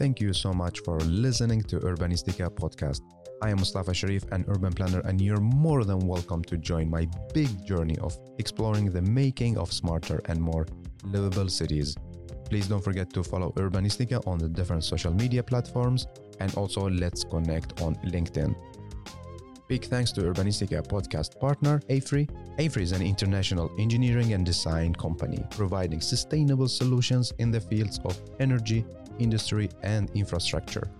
Thank you so much for listening to Urbanistica podcast. I am Mustafa Sherif, an urban planner, and you're more than welcome to join my big journey of exploring the making of smarter and more livable cities. Please don't forget to follow Urbanistica on the different social media platforms and also let's connect on LinkedIn. Big thanks to Urbanistica podcast partner AFRY. AFRY is an international engineering and design company providing sustainable solutions in the fields of energy, industry, and infrastructure.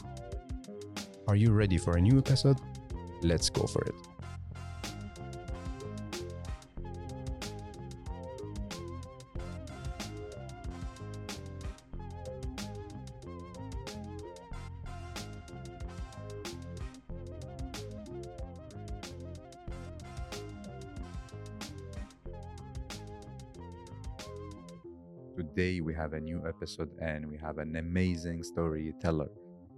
Are you ready for a new episode? Let's go for it. New episode and we have an amazing storyteller.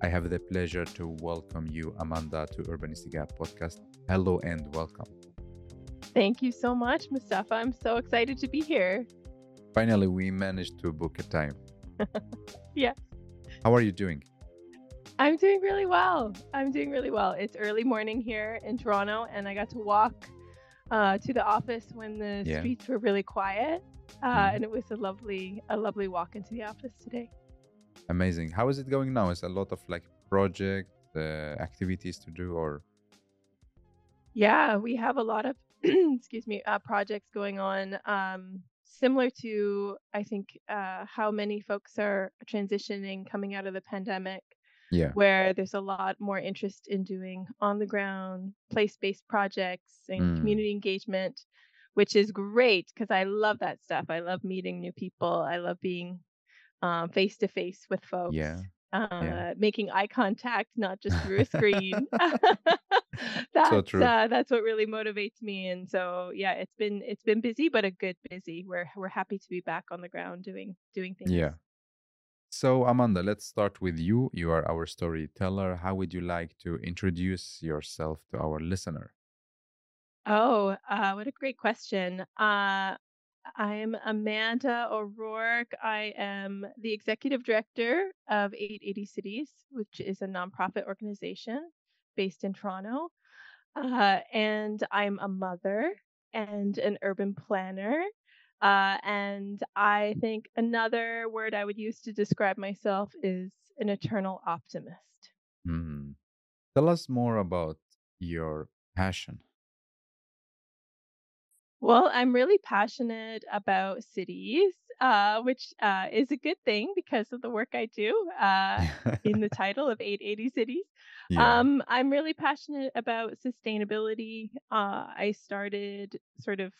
I have the pleasure to welcome you, Amanda, to Urbanistica podcast. Hello and welcome. Thank you so much, Mustafa. I'm so excited to be here. Finally, we managed to book a time. yes. How are you doing? I'm doing really well. I'm doing really well. It's early morning here in Toronto, and I got to walk uh, to the office when the yeah. streets were really quiet, uh, and it was a lovely, a lovely walk into the office today. Amazing. How is it going now? Is a lot of like project uh, activities to do, or? Yeah, we have a lot of excuse me uh, projects going on. Um, similar to I think uh, how many folks are transitioning coming out of the pandemic yeah. where there's a lot more interest in doing on the ground place-based projects and mm. community engagement which is great because i love that stuff i love meeting new people i love being face to face with folks yeah. Uh, yeah. making eye contact not just through a screen that's so true. Uh, that's what really motivates me and so yeah it's been it's been busy but a good busy we're we're happy to be back on the ground doing doing things yeah so, Amanda, let's start with you. You are our storyteller. How would you like to introduce yourself to our listener? Oh, uh, what a great question. Uh, I'm Amanda O'Rourke. I am the executive director of 8 80 Cities, which is a nonprofit organization based in Toronto. Uh, and I'm a mother and an urban planner uh, and I think another word I would use to describe myself is an eternal optimist. Mm. Tell us more about your passion. Well, I'm really passionate about cities, uh, which uh, is a good thing because of the work I do uh, in the title of 8 80 Cities. Yeah. Um, I'm really passionate about sustainability. Uh, I started sort of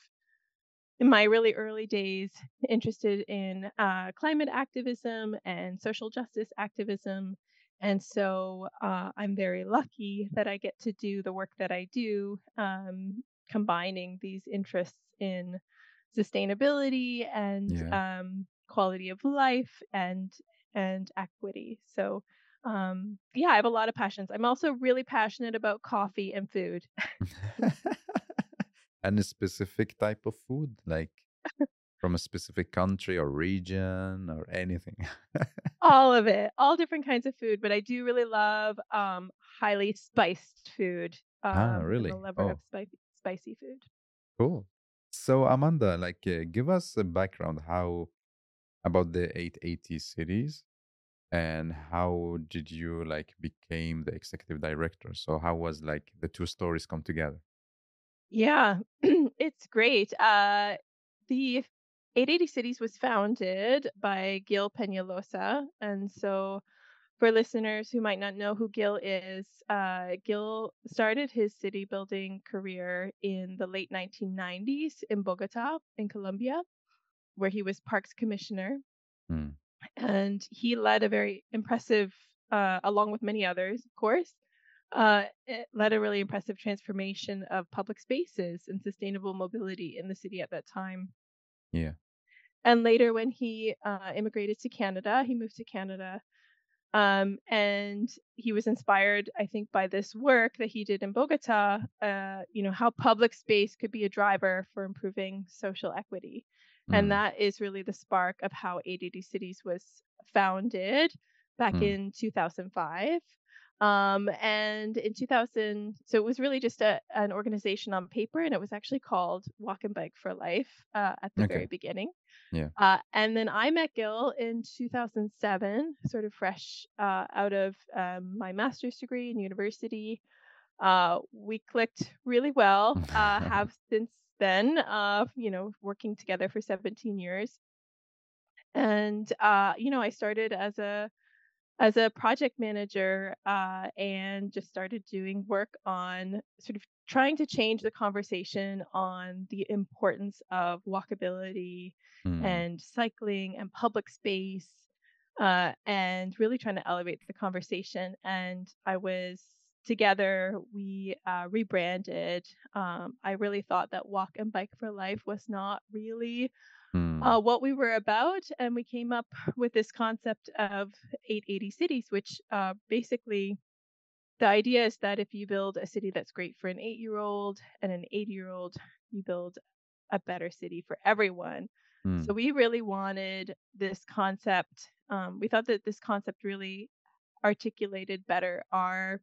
in my really early days interested in uh, climate activism and social justice activism. And so uh, I'm very lucky that I get to do the work that I do, um, combining these interests in sustainability and yeah. um, quality of life and and equity. So um, yeah, I have a lot of passions. I'm also really passionate about coffee and food. any specific type of food, like from a specific country or region or anything? all of it, all different kinds of food. But I do really love um, highly spiced food. Ah, um, ah, really? A lover oh. of spicy, spicy food. Cool. So Amanda, like, uh, give us a background how about the 8 80 cities and how did you like became the executive director so how was like the two stories come together yeah, it's great. Uh, the 8 80 Cities was founded by Gil Peñalosa. And so, for listeners who might not know who Gil is, uh, Gil started his city building career in the late 1990s in Bogota, in Colombia, where he was Parks Commissioner. Mm. And he led a very impressive, uh, along with many others, of course, uh, led a really impressive transformation of public spaces and sustainable mobility in the city at that time. Yeah. And later, when he uh, immigrated to Canada, he moved to Canada. Um, and he was inspired, I think, by this work that he did in Bogota, uh, you know, how public space could be a driver for improving social equity. Mm. And that is really the spark of how 8 80 Cities was founded back mm. in 2005. Um, and in 2000, so it was really just a, an organization on paper, and it was actually called Walk and Bike for Life uh, at the okay. very beginning. Yeah. Uh, and then I met Gil in 2007, sort of fresh uh, out of um, my master's degree in university. Uh, we clicked really well. Uh, have since then, uh, you know, working together for 17 years. And you know, I started as a as a project manager uh, and just started doing work on sort of trying to change the conversation on the importance of walkability mm. and cycling and public space uh, and really trying to elevate the conversation. And I was together, we uh, rebranded. Um, I really thought that Walk and Bike for Life was not really mm. uh, what we were about. And we came up with this concept of 8 80 cities, which uh, basically the idea is that if you build a city that's great for an eight year old and an 80 year old, you build a better city for everyone. Mm. So we really wanted this concept. Um, we thought that this concept really articulated better our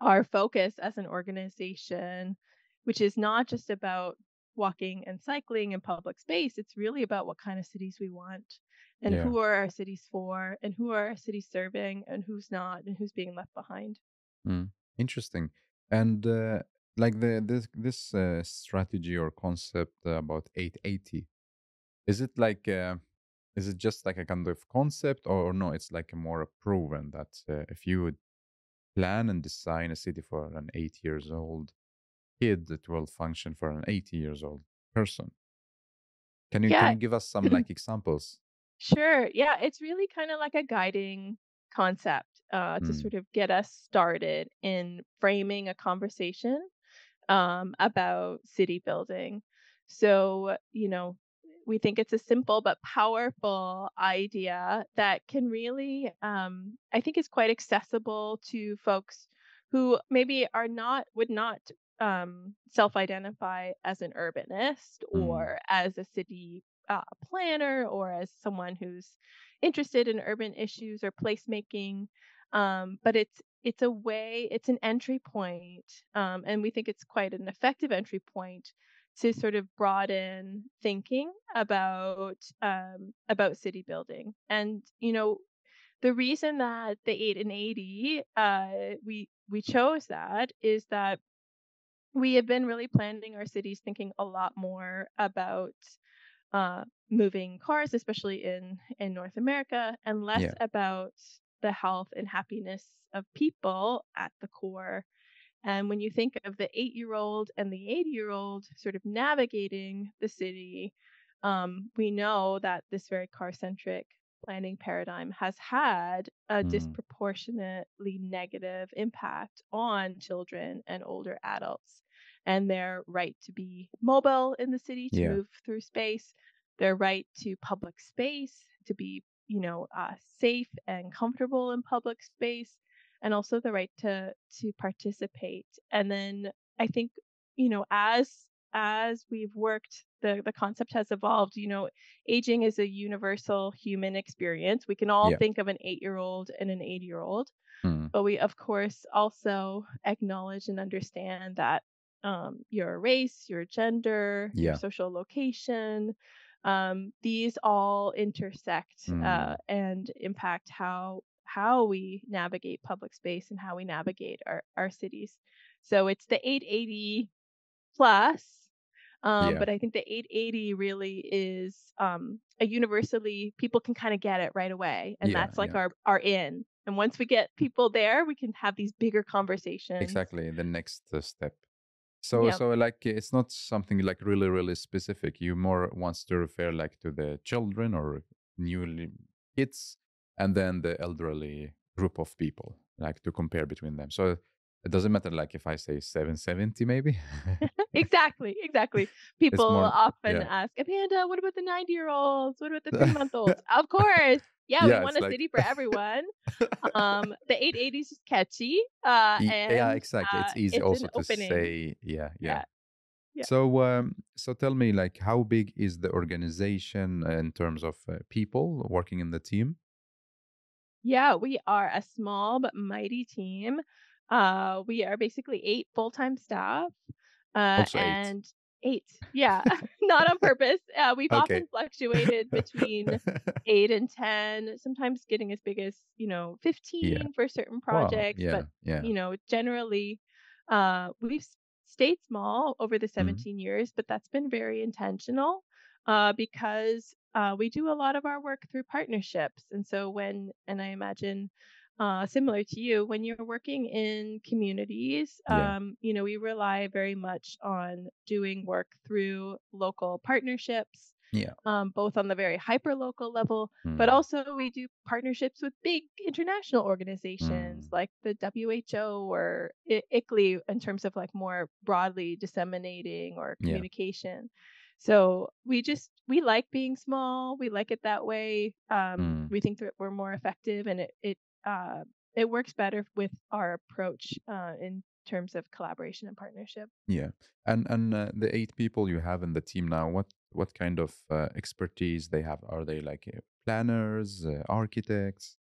our focus as an organization, which is not just about walking and cycling in public space. It's really about what kind of cities we want and yeah. who are our cities for and who are our cities serving and who's not and who's being left behind. Mm. Interesting. And uh, like the this this uh, strategy or concept about 880 is it like uh, is it just like a kind of concept or no it's like a more proven that uh, if you would plan and design a city for an 8 years old kid that will function for an 80 years old person. Can you, yeah. can you give us some like examples? Sure. Yeah, it's really kind of like a guiding concept uh, to mm. sort of get us started in framing a conversation um, about city building. So, you know, we think it's a simple but powerful idea that can really, um, I think, is quite accessible to folks who maybe are not, would not um, self-identify as an urbanist mm. or as a city uh, planner or as someone who's interested in urban issues or placemaking. Um, but it's it's a way, it's an entry point, um, and we think it's quite an effective entry point to sort of broaden thinking about um, about city building. And you know, the reason that the eight and eighty uh, we we chose that is that we have been really planning our cities thinking a lot more about uh, moving cars, especially in in North America, and less yeah. about the health and happiness of people at the core. And when you think of the eight year old and the 80 year old sort of navigating the city, um, we know that this very car centric planning paradigm has had a mm. disproportionately negative impact on children and older adults and their right to be mobile in the city to yeah. move through space their right to public space to be you know uh, safe and comfortable in public space and also the right to to participate and then i think you know as as we've worked the the concept has evolved you know aging is a universal human experience we can all yeah. think of an 8 year old and an 80 year old mm. but we of course also acknowledge and understand that um, your race your gender yeah. your social location um, these all intersect mm. uh, and impact how how we navigate public space and how we navigate our, our cities so it's the 880 plus um, yeah. But I think the 880 really is um, a universally people can kind of get it right away, and yeah, that's like yeah. our our in. And once we get people there, we can have these bigger conversations. Exactly, the next uh, step. So so like it's not something like really really specific. You more wants to refer like to the children or newly kids, and then the elderly group of people, like to compare between them. So it doesn't matter like if I say 770 maybe. exactly, exactly. People more, often yeah. ask, Amanda, what about the 90 year olds? What about the three month olds? of course. Yeah, yeah we want a like... city for everyone. um, the 880s is catchy. Uh, and, yeah, exactly. Uh, it's easy it's also to opening. say. Yeah, yeah. yeah. So, um, so tell me, like, how big is the organization in terms of uh, people working in the team? Yeah, we are a small but mighty team. Uh, we are basically eight full time staff. Uh, Also eight. and eight, yeah, not on purpose. Uh, we've Okay. often fluctuated between eight and 10, sometimes getting as big as, you know, Yeah. 15 for certain Wow. projects. Yeah. But, Yeah. you know, generally, uh, we've stayed small over the Mm. 17 years, but that's been very intentional uh, because uh, we do a lot of our work through partnerships. And so when, and I imagine, uh, similar to you, when you're working in communities, Yeah. um, you know, we rely very much on doing work through local partnerships Yeah. um, both on the very hyper local level, but Mm. also we do partnerships with big international organizations Mm. like the WHO or I- ICLEI in terms of like more broadly disseminating or communication. Yeah. So we just we like being small. We like it that way. Um, Mm. we think that we're more effective, and it it uh, it works better with our approach uh, in terms of collaboration and partnership. Yeah. And and uh, the eight people you have in the team now, what what kind of uh, expertise they have? Are they like uh, planners, uh, architects?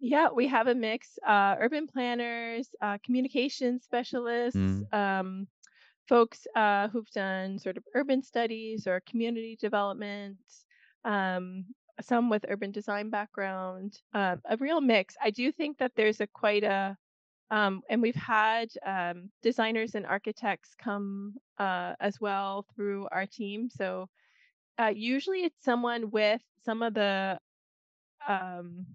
Yeah, we have a mix, uh, urban planners, uh, communication specialists, Mm. um, folks uh, who've done sort of urban studies or community development, um, some with urban design background, uh, a real mix. I do think that there's a quite a, um, and we've had um, designers and architects come uh, as well through our team. So uh, usually it's someone with some of the um,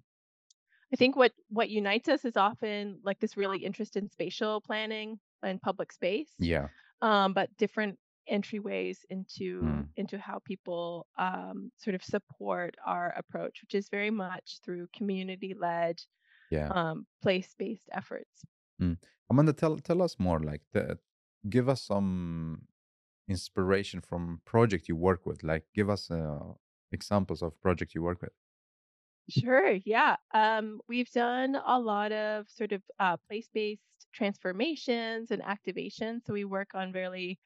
I think what what unites us is often like this really interest in spatial planning and public space, Yeah. um, but different entryways into Mm. into how people um, sort of support our approach, which is very much through community-led, Yeah. um, place-based efforts. Mm. Amanda, tell tell us more. Like, the, give us some inspiration from project you work with. Like, give us uh, examples of project you work with. Sure, yeah. Um, we've done a lot of sort of uh, place-based transformations and activations. So we work on very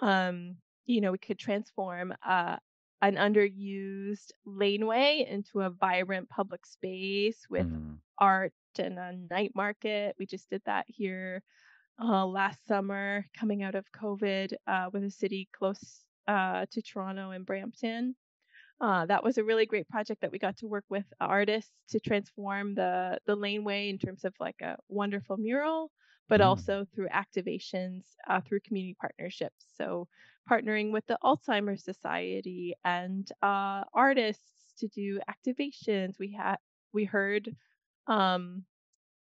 um, you know, we could transform uh, an underused laneway into a vibrant public space with Mm. art and a night market. We just did that here uh, last summer, coming out of COVID, uh, with a city close uh, to Toronto and Brampton. Uh, that was a really great project that we got to work with artists to transform the the laneway in terms of like a wonderful mural, but Mm. also through activations uh, through community partnerships. So partnering with the Alzheimer's Society and uh, artists to do activations. We had we heard um,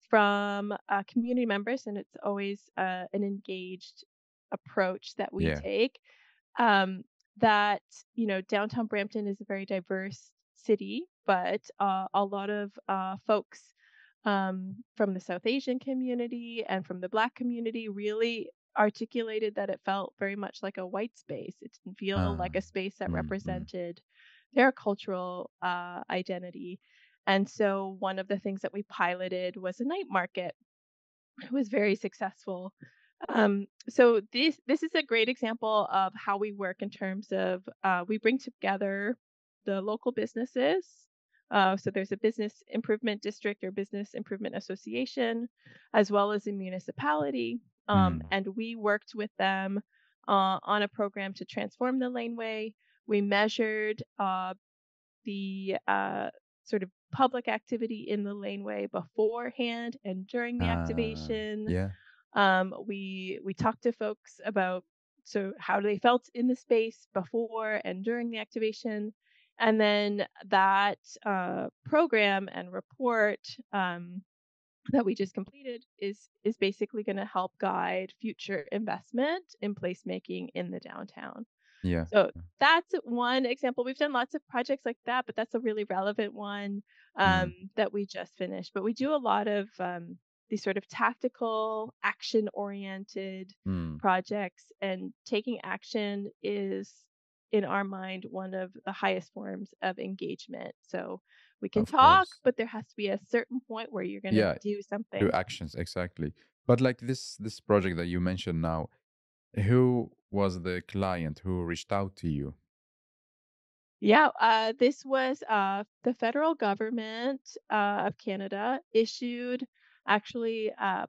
from uh, community members, and it's always uh, an engaged approach that we Yeah. take. Um, that you know, downtown Brampton is a very diverse city, but uh, a lot of uh, folks um, from the South Asian community and from the Black community really articulated that it felt very much like a white space. It didn't feel like Ah. a space that Mm. Mm. represented their cultural uh, identity. And so one of the things that we piloted was a night market. It was very successful. Um, so this this is a great example of how we work in terms of uh, we bring together the local businesses. Uh, so there's a business improvement district or business improvement association, as well as a municipality, um, Mm. and we worked with them uh, on a program to transform the laneway. We measured uh, the uh, sort of public activity in the laneway beforehand and during the Ah, activation. yeah. Um, we we talked to folks about so how they felt in the space before and during the activation, and then that uh, program and report um, that we just completed is is basically going to help guide future investment in placemaking in the downtown. Yeah. So that's one example. We've done lots of projects like that, but that's a really relevant one um, Mm. that we just finished. But we do a lot of um, these sort of tactical, action oriented Mm. projects, and taking action is, in our mind, one of the highest forms of engagement. So we can Of talk, course. but there has to be a certain point where you're going to Yeah. do Do something. actions exactly. But like this this project that you mentioned now, who was the client who reached out to you? Yeah, uh, this was uh, the federal government uh, of Canada issued actually, uh,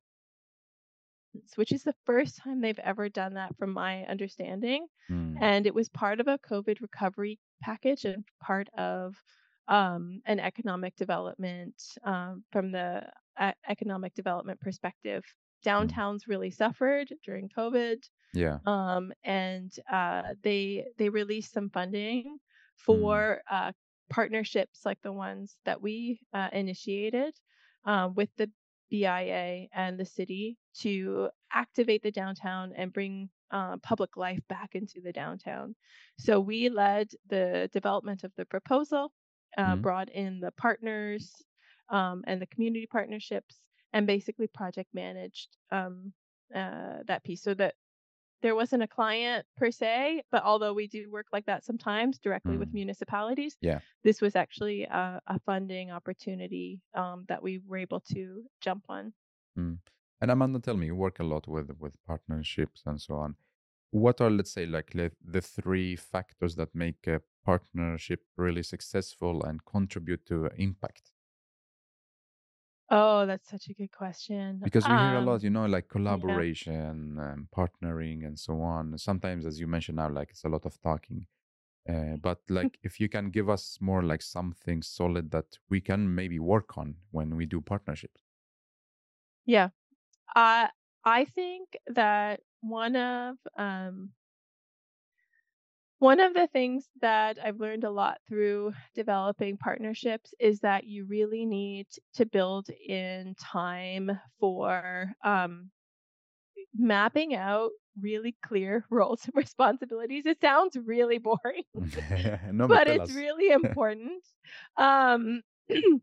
which is the first time they've ever done that, from my understanding. Mm. And it was part of a COVID recovery package and part of um, an economic development um, from the uh, economic development perspective. Mm. Downtowns really suffered during COVID, Yeah. um, and uh, they they released some funding Mm. for uh, partnerships like the ones that we uh, initiated uh, with the BIA and the city to activate the downtown and bring uh, public life back into the downtown. So we led the development of the proposal, uh, Mm. brought in the partners um, and the community partnerships, and basically project managed um, uh, that piece so that there wasn't a client per se, but although we do work like that sometimes directly with Mm. municipalities, Yeah. this was actually a, a funding opportunity um, that we were able to jump on. Mm. And Amanda, tell me, you work a lot with with partnerships and so on. What are, let's say, like the three factors that make a partnership really successful and contribute to impact? Oh, that's such a good question. Because we hear a lot, Um, you know, like yeah. collaboration, um, partnering, and so on. Sometimes, as you mentioned now, like it's a lot of talking. Uh, but like, if you can give us more like something solid that we can maybe work on when we do partnerships. Yeah. I I think that one of um one of the things that I've learned a lot through developing partnerships is that you really need to build in time for um mapping out really clear roles and responsibilities. It sounds really boring, no, but but it's really important. Um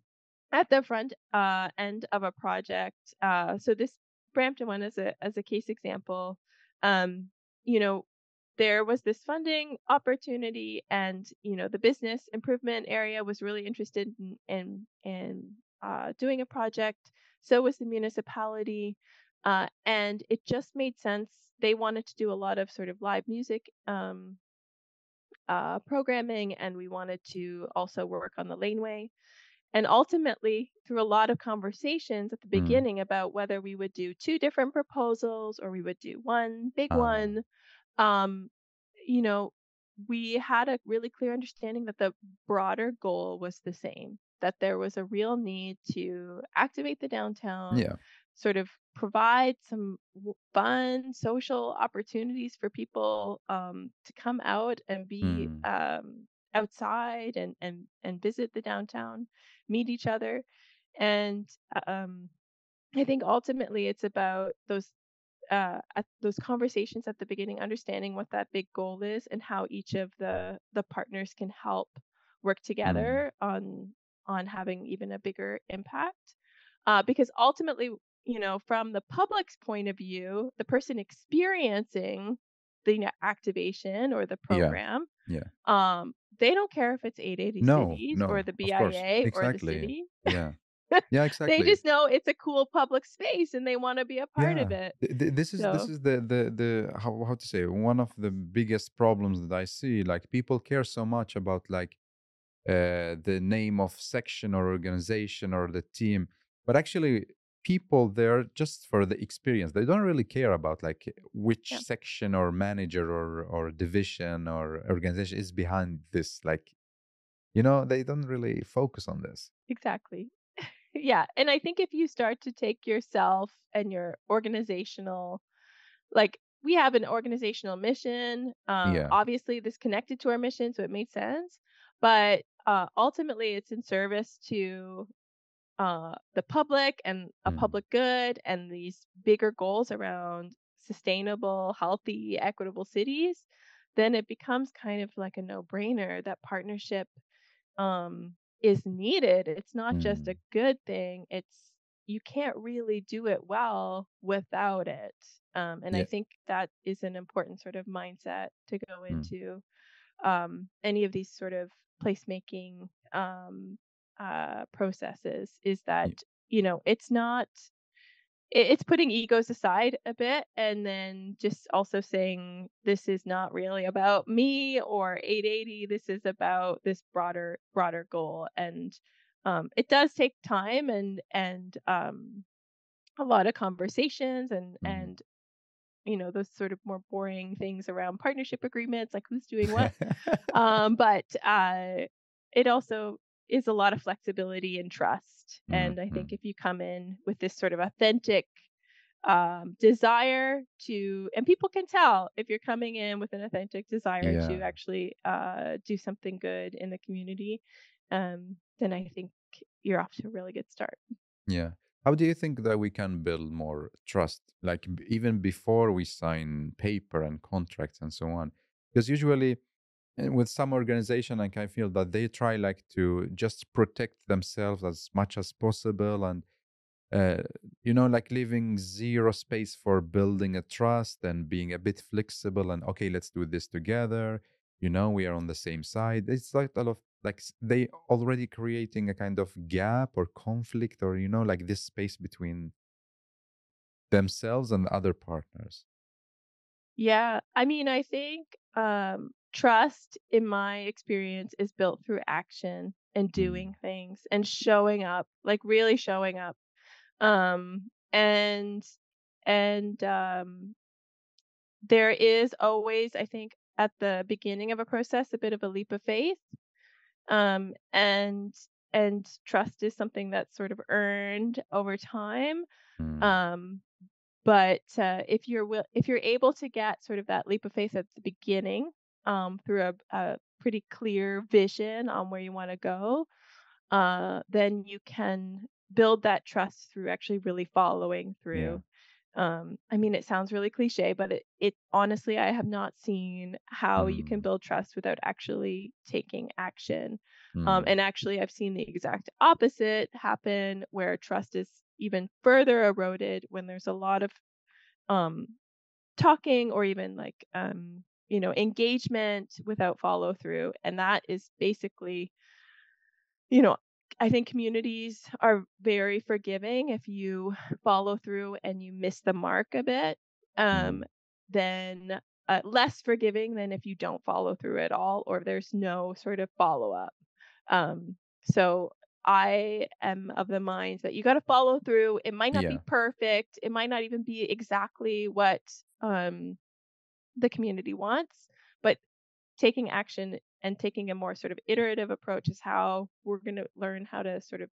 at the front uh, end of a project. Uh, so this Brampton one as a as a case example, um, you know, there was this funding opportunity, and you know, the business improvement area was really interested in in, in uh, doing a project. So was the municipality, uh, and it just made sense. They wanted to do a lot of sort of live music. Um, uh, programming, and we wanted to also work on the laneway. And ultimately, through a lot of conversations at the Mm. beginning about whether we would do two different proposals or we would do one big Ah, one, um, you know, we had a really clear understanding that the broader goal was the same, that there was a real need to activate the downtown, yeah. sort of provide some fun social opportunities for people um, to come out and be Mm. um, outside and, and, and visit the downtown, meet each other. And uh, um, I think ultimately it's about those uh, at those conversations at the beginning, understanding what that big goal is and how each of the the partners can help work Mm. together on on having even a bigger impact. Uh, because ultimately, you know, from the public's point of view, the person experiencing the activation or the program, Yeah. program, Yeah. um, they don't care if it's 880 No, cities or the. BIA or the city. Yeah. Yeah, exactly. they just know it's a cool public space and they want to be a part of it. Th- th- This is this is the the the how how to say one of the biggest problems that I see. Like people care so much about like uh the name of section or organization or the team, but actually people there just for the experience. They don't really care about like which yeah, section or manager or or division or organization is behind this. Like you know, they don't really focus on this. exactly. Yeah. And I think if you start to take yourself and your organizational, like we have an organizational mission. Um, Yeah. obviously, this connected to our mission, so it made sense. But uh, ultimately, it's in service to uh, the public and a Mm. public good and these bigger goals around sustainable, healthy, equitable cities, then it becomes kind of like a no brainer that partnership um, is needed. It's not just a Mm. good thing. It's you can't really do it well without it. Um, and I think that is an important sort of mindset to go Mm. into um, any of these sort of placemaking um, uh, processes. Is that Yeah. you know it's not it's putting egos aside a bit and then just also saying this is not really about me or 880 this is about this broader broader goal and um, it does take time and and um, a lot of conversations and mm. and you know those sort of more boring things around partnership agreements like who's doing what um, but uh, it also is a lot of flexibility and trust. Mm-hmm. And I think mm-hmm. if you come in with this sort of authentic um, desire to, and people can tell if you're coming in with an authentic desire yeah. to actually uh, do something good in the community, um, then I think you're off to a really good start. Yeah. How do you think that we can build more trust, like even before we sign paper and contracts and so on? Because usually with some organization like i feel that they try like to just protect themselves as much as possible and uh, you know like leaving zero space for building a trust and being a bit flexible and okay let's do this together. You know we are on the same side. It's like a lot of like they already creating a kind of gap or conflict or you know like this space between themselves and other partners. Yeah i mean i think um trust in my experience is built through action and mm. doing things and showing up like really showing up um and and um there is always i think at the beginning of a process a bit of a leap of faith um and and trust is something that's sort of earned over time mm. um but uh, if you're will if you're able to get sort of that leap of faith at the beginning um, through a, a, pretty clear vision on where you want to go, uh, then you can build that trust through actually really following through. Yeah. Um, I mean, it sounds really cliche, but it, it honestly, I have not seen how mm. you can mm. build trust without actually taking action. Um, mm. Um, and actually, I've seen the exact opposite happen where trust is even further eroded when there's a lot of um, talking or even like um, you know engagement without follow through and that is basically you know i think communities are very forgiving if you follow through and you miss the mark a bit um then uh, less forgiving than if you don't follow through at all or there's no sort of follow up um so I am of the mind that you got to follow through. It might not yeah. be perfect. It might not even be exactly what um, the community wants, but taking action and taking a more sort of iterative approach is how we're going to learn how to sort of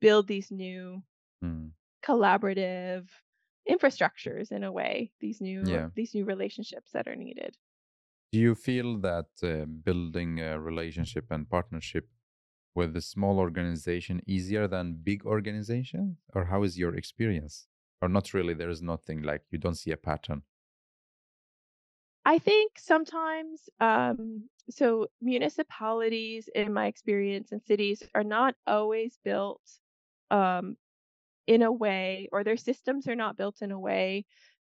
build these new mm. collaborative infrastructures in a way these new yeah. these new relationships that are needed do you feel that uh, building a relationship and partnership with a small organization easier than big organization or how is your experience or not really there is nothing like you don't see a pattern I think sometimes, um, so municipalities, in my experience, and cities are not always built um, in a way, or their systems are not built in a way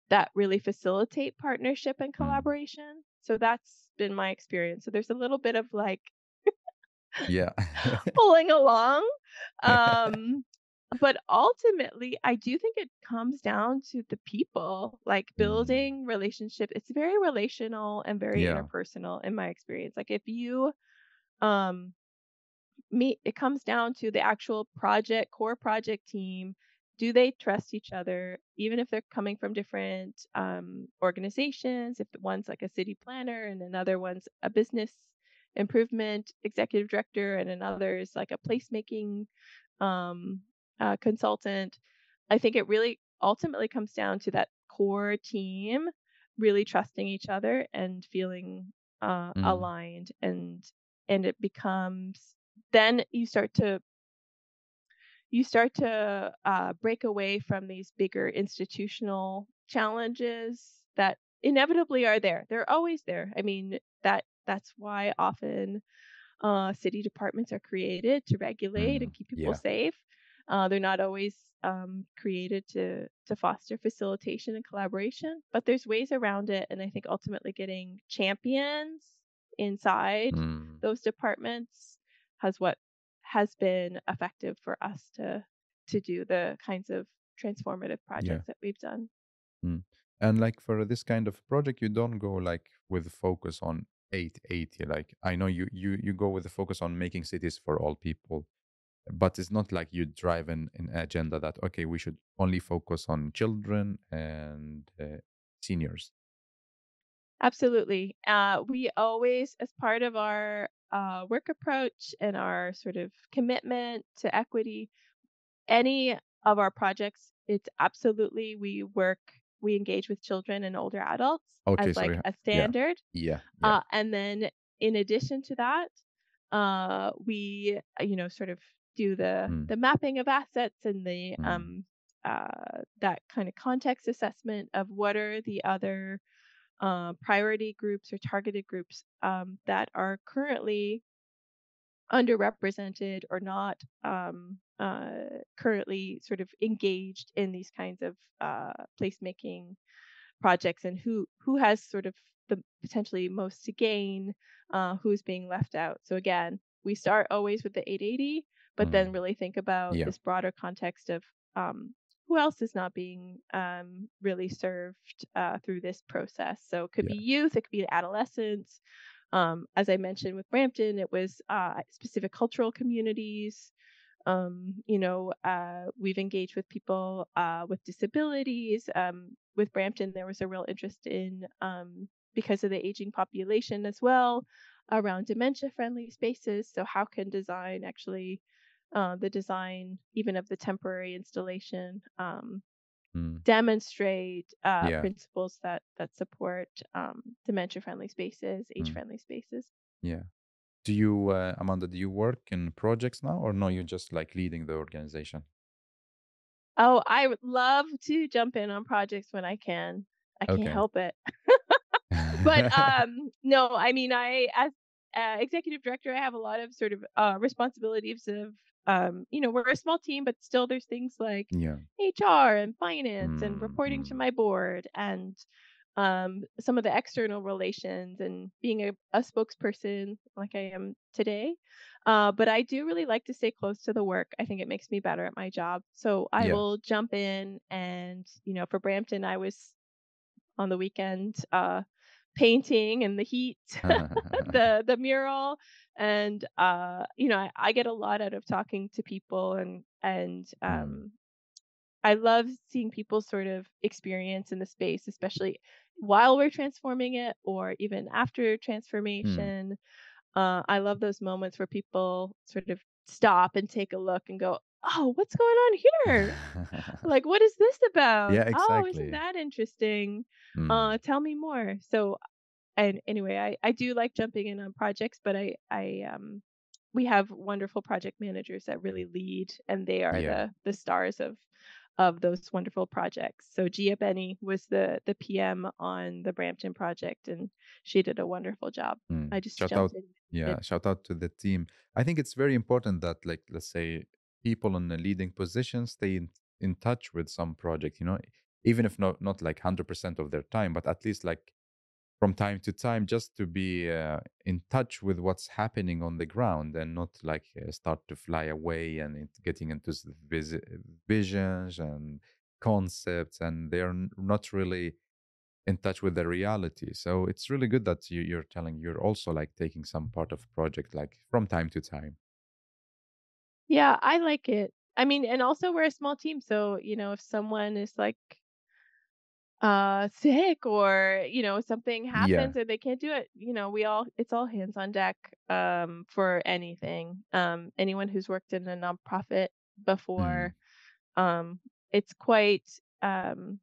that really facilitate partnership and mm. collaboration. So that's been my experience. So there's a little bit of like, yeah, pulling along. Um, but ultimately i do think it comes down to the people like mm. building relationship it's very relational and very yeah. interpersonal in my experience like if you um meet it comes down to the actual project core project team do they trust each other even if they're coming from different um, organizations if one's like a city planner and another one's a business improvement executive director and another is like a placemaking um, uh, consultant. I think it really ultimately comes down to that core team really trusting each other and feeling uh, mm. aligned and and it becomes then you start to you start to uh, break away from these bigger institutional challenges that inevitably are there they're always there i mean that that's why often uh, city departments are created to regulate mm, and keep people yeah. safe uh, they're not always um, created to to foster facilitation and collaboration, but there's ways around it, and I think ultimately getting champions inside mm. those departments has what has been effective for us to to do the kinds of transformative projects yeah. that we've done. Mm. And like for this kind of project, you don't go like with focus on 880. Like I know you you you go with the focus on making cities for all people, but it's not like you drive an, an agenda that okay we should only focus on children and uh, seniors. Absolutely. Uh, we always, as part of our uh, work approach and our sort of commitment to equity, any of our projects, it's absolutely we work, we engage with children and older adults okay, as like a standard. Yeah. yeah, yeah. Uh, and then in addition to that, uh, we, you know, sort of do the mm. the mapping of assets and the mm. um uh, that kind of context assessment of what are the other uh, priority groups or targeted groups um, that are currently underrepresented or not um, uh, currently sort of engaged in these kinds of uh, placemaking projects and who who has sort of the potentially most to gain uh, who's being left out so again we start always with the 880 but mm. then really think about yeah. this broader context of um, who else is not being um, really served uh, through this process. So it could yeah. be youth, it could be adolescents. Um, as I mentioned with Brampton, it was uh, specific cultural communities. Um, you know, uh, we've engaged with people uh, with disabilities. Um, with Brampton, there was a real interest in, um, because of the aging population as well, around dementia friendly spaces. So, how can design actually uh, the design, even of the temporary installation, um, mm. demonstrate uh, yeah. principles that that support um, dementia-friendly spaces, hmm. age-friendly mm. spaces. Yeah. Do you, uh, Amanda? Do you work in projects now, or no? You're just like leading the organization. Oh, I would love to jump in on projects when I can. I can't help it. but um, no, I mean, I as uh, executive director, I have a lot of sort of uh, responsibilities of um, you know, we're a small team, but still there's things like yeah. HR and finance mm, and reporting mm. to my board and um, some of the external relations and being a, a spokesperson like I am today. Uh, but I do really like to stay close to the work. I think it makes me better at my job. So I yeah. will jump in and, you know, for Brampton, I was on the weekend uh, painting and the heat, the the mural, and uh, you know, I, I, get a lot out of talking to people, and and mm. um, I love seeing people sort of experience in the space, especially while we're transforming it, or even after hmm. transformation. Mm. Uh, I love those moments where people sort of stop and take a look and go, oh, what's going on here? like, what is this about? Yeah, exactly. Oh, isn't that interesting? Mm. Uh, tell me more. So, and anyway, I, I do like jumping in on projects, but I, I, um, we have wonderful project managers that really lead and they are yeah. the, the stars of, of those wonderful projects. So Gia Benny was the, the PM on the Brampton project and she did a wonderful job. Mm. I just shout out, yeah, shout out to the team. I think it's very important that like, let's say people in the leading position stay in, in touch with some project you know even if not not like 100% of their time but at least like from time to time just to be uh, in touch with what's happening on the ground and not like uh, start to fly away and getting into vis- visions and concepts and they're not really in touch with the reality. So it's really good that you, you're telling you're also like taking some part of project like from time to time yeah, I like it. I mean, and also we're a small team, so you know, if someone is like uh sick or you know something Yeah. happens or they can't do it, you know, we all it's all hands on deck um for anything. Um anyone who's worked in a nonprofit Mm. before, um it's quite um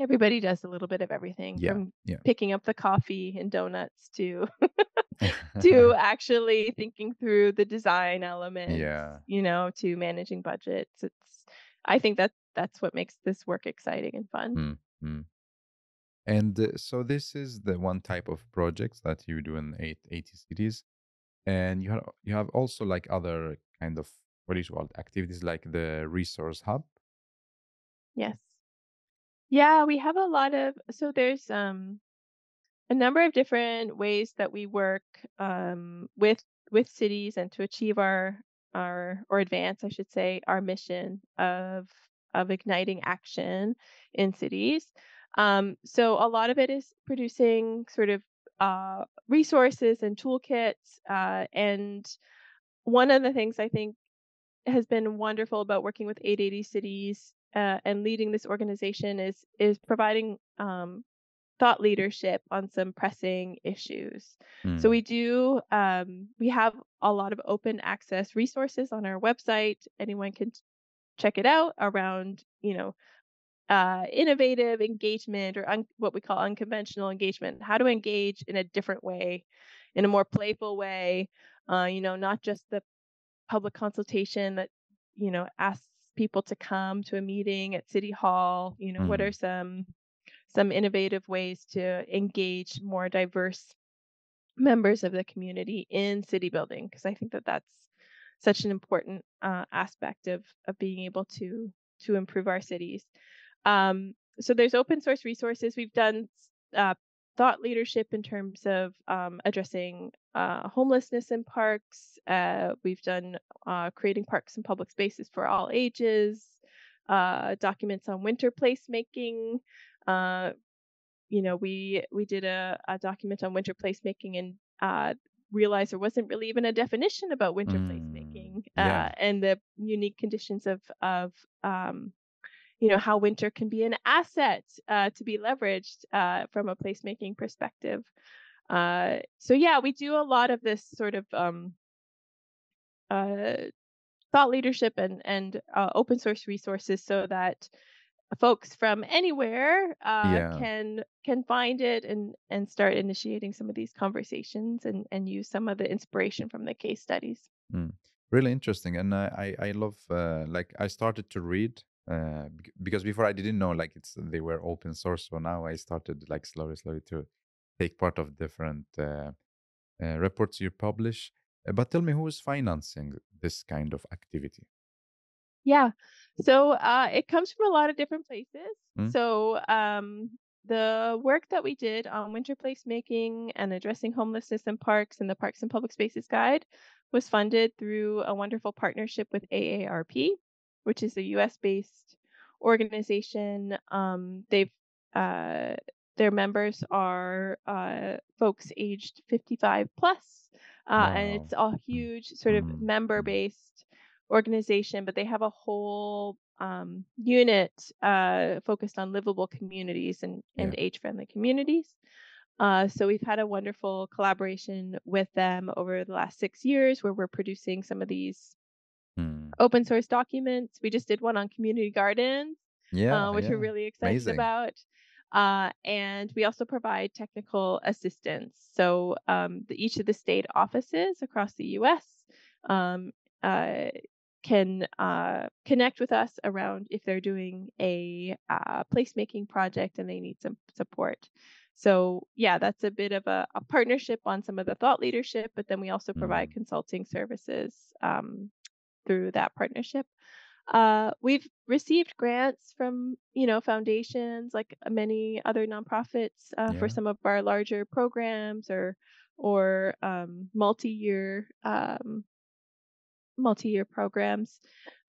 everybody does a little bit of everything Yeah. from Yeah. picking up the coffee and donuts to to actually thinking through the design elements, yeah. you know, to managing budgets. It's I think that that's what makes this work exciting and fun. Mm-hmm. And uh, so this is the one type of projects that you do in eight, 80 cities. And you have you have also like other kind of what is called activities like the resource hub. Yes. Yeah, we have a lot of so there's um a number of different ways that we work um, with with cities and to achieve our our or advance, I should say, our mission of of igniting action in cities. Um, so a lot of it is producing sort of uh, resources and toolkits. Uh, and one of the things I think has been wonderful about working with 8 80 cities uh, and leading this organization is is providing um, thought leadership on some pressing issues. Mm. So hmm. we do um, we have a lot of open access resources on our website. Anyone can check it out around you know uh, innovative engagement or un- what we call unconventional engagement. How to engage in a different way, in a more playful way. Uh, you know, not just the public consultation that you know asks people to come to a meeting at city hall you know mm. what are some some innovative ways to engage more diverse members of the community in city building? Because i think that that's such an important uh, aspect of of being able to to improve our cities. Um, so there's open source resources. We've done uh, thought leadership in terms of um, addressing uh, homelessness in parks. Uh, we've done uh, creating parks and public spaces for all ages, uh, documents on winter placemaking. Uh, you know, we we did a, a, document on winter placemaking and uh, realized there wasn't really even a definition about winter mm, placemaking yeah. and the unique conditions of of um, you know how winter can be an asset uh, to be leveraged uh, from a placemaking perspective. Uh, so yeah, we do a lot of this sort of um, uh, thought leadership and and uh, open source resources so that folks from anywhere uh, yeah. can can find it and and start initiating some of these conversations and and use some of the inspiration from the case studies. Mm. Really interesting, and I I love like I started to read uh, because before I didn't know like it's they were open source. So now I started like slowly, slowly to take part of different uh, uh, reports you publish. Uh, but tell me, who is financing this kind of activity? Yeah, so uh, it comes from a lot of different places. Mm. So um, the work that we did on winter placemaking and addressing homelessness in parks and the Parks and Public Spaces Guide was funded through a wonderful partnership with AARP, which is a U.S. based organization. Um, they've uh, their members are uh, folks aged 55 plus, uh, wow. and it's a huge sort of mm. member based organization. But they have a whole um, unit uh, focused on livable communities and, and yeah. age friendly communities. Uh, so we've had a wonderful collaboration with them over the last six years, where we're producing some of these. Open source documents. We just did one on community gardens, yeah, uh, which yeah. we're really excited Amazing. about. Uh, and we also provide technical assistance. So um, the, each of the state offices across the U.S. Um, uh, can uh, connect with us around if they're doing a uh, placemaking project and they need some support. So yeah, that's a bit of a, a, partnership on some of the thought leadership, but then we also provide mm. consulting services um, through that partnership. Uh, we've received grants from you know foundations like many other nonprofits uh, yeah. for some of our larger programs or or um, multi-year um, multi-year programs.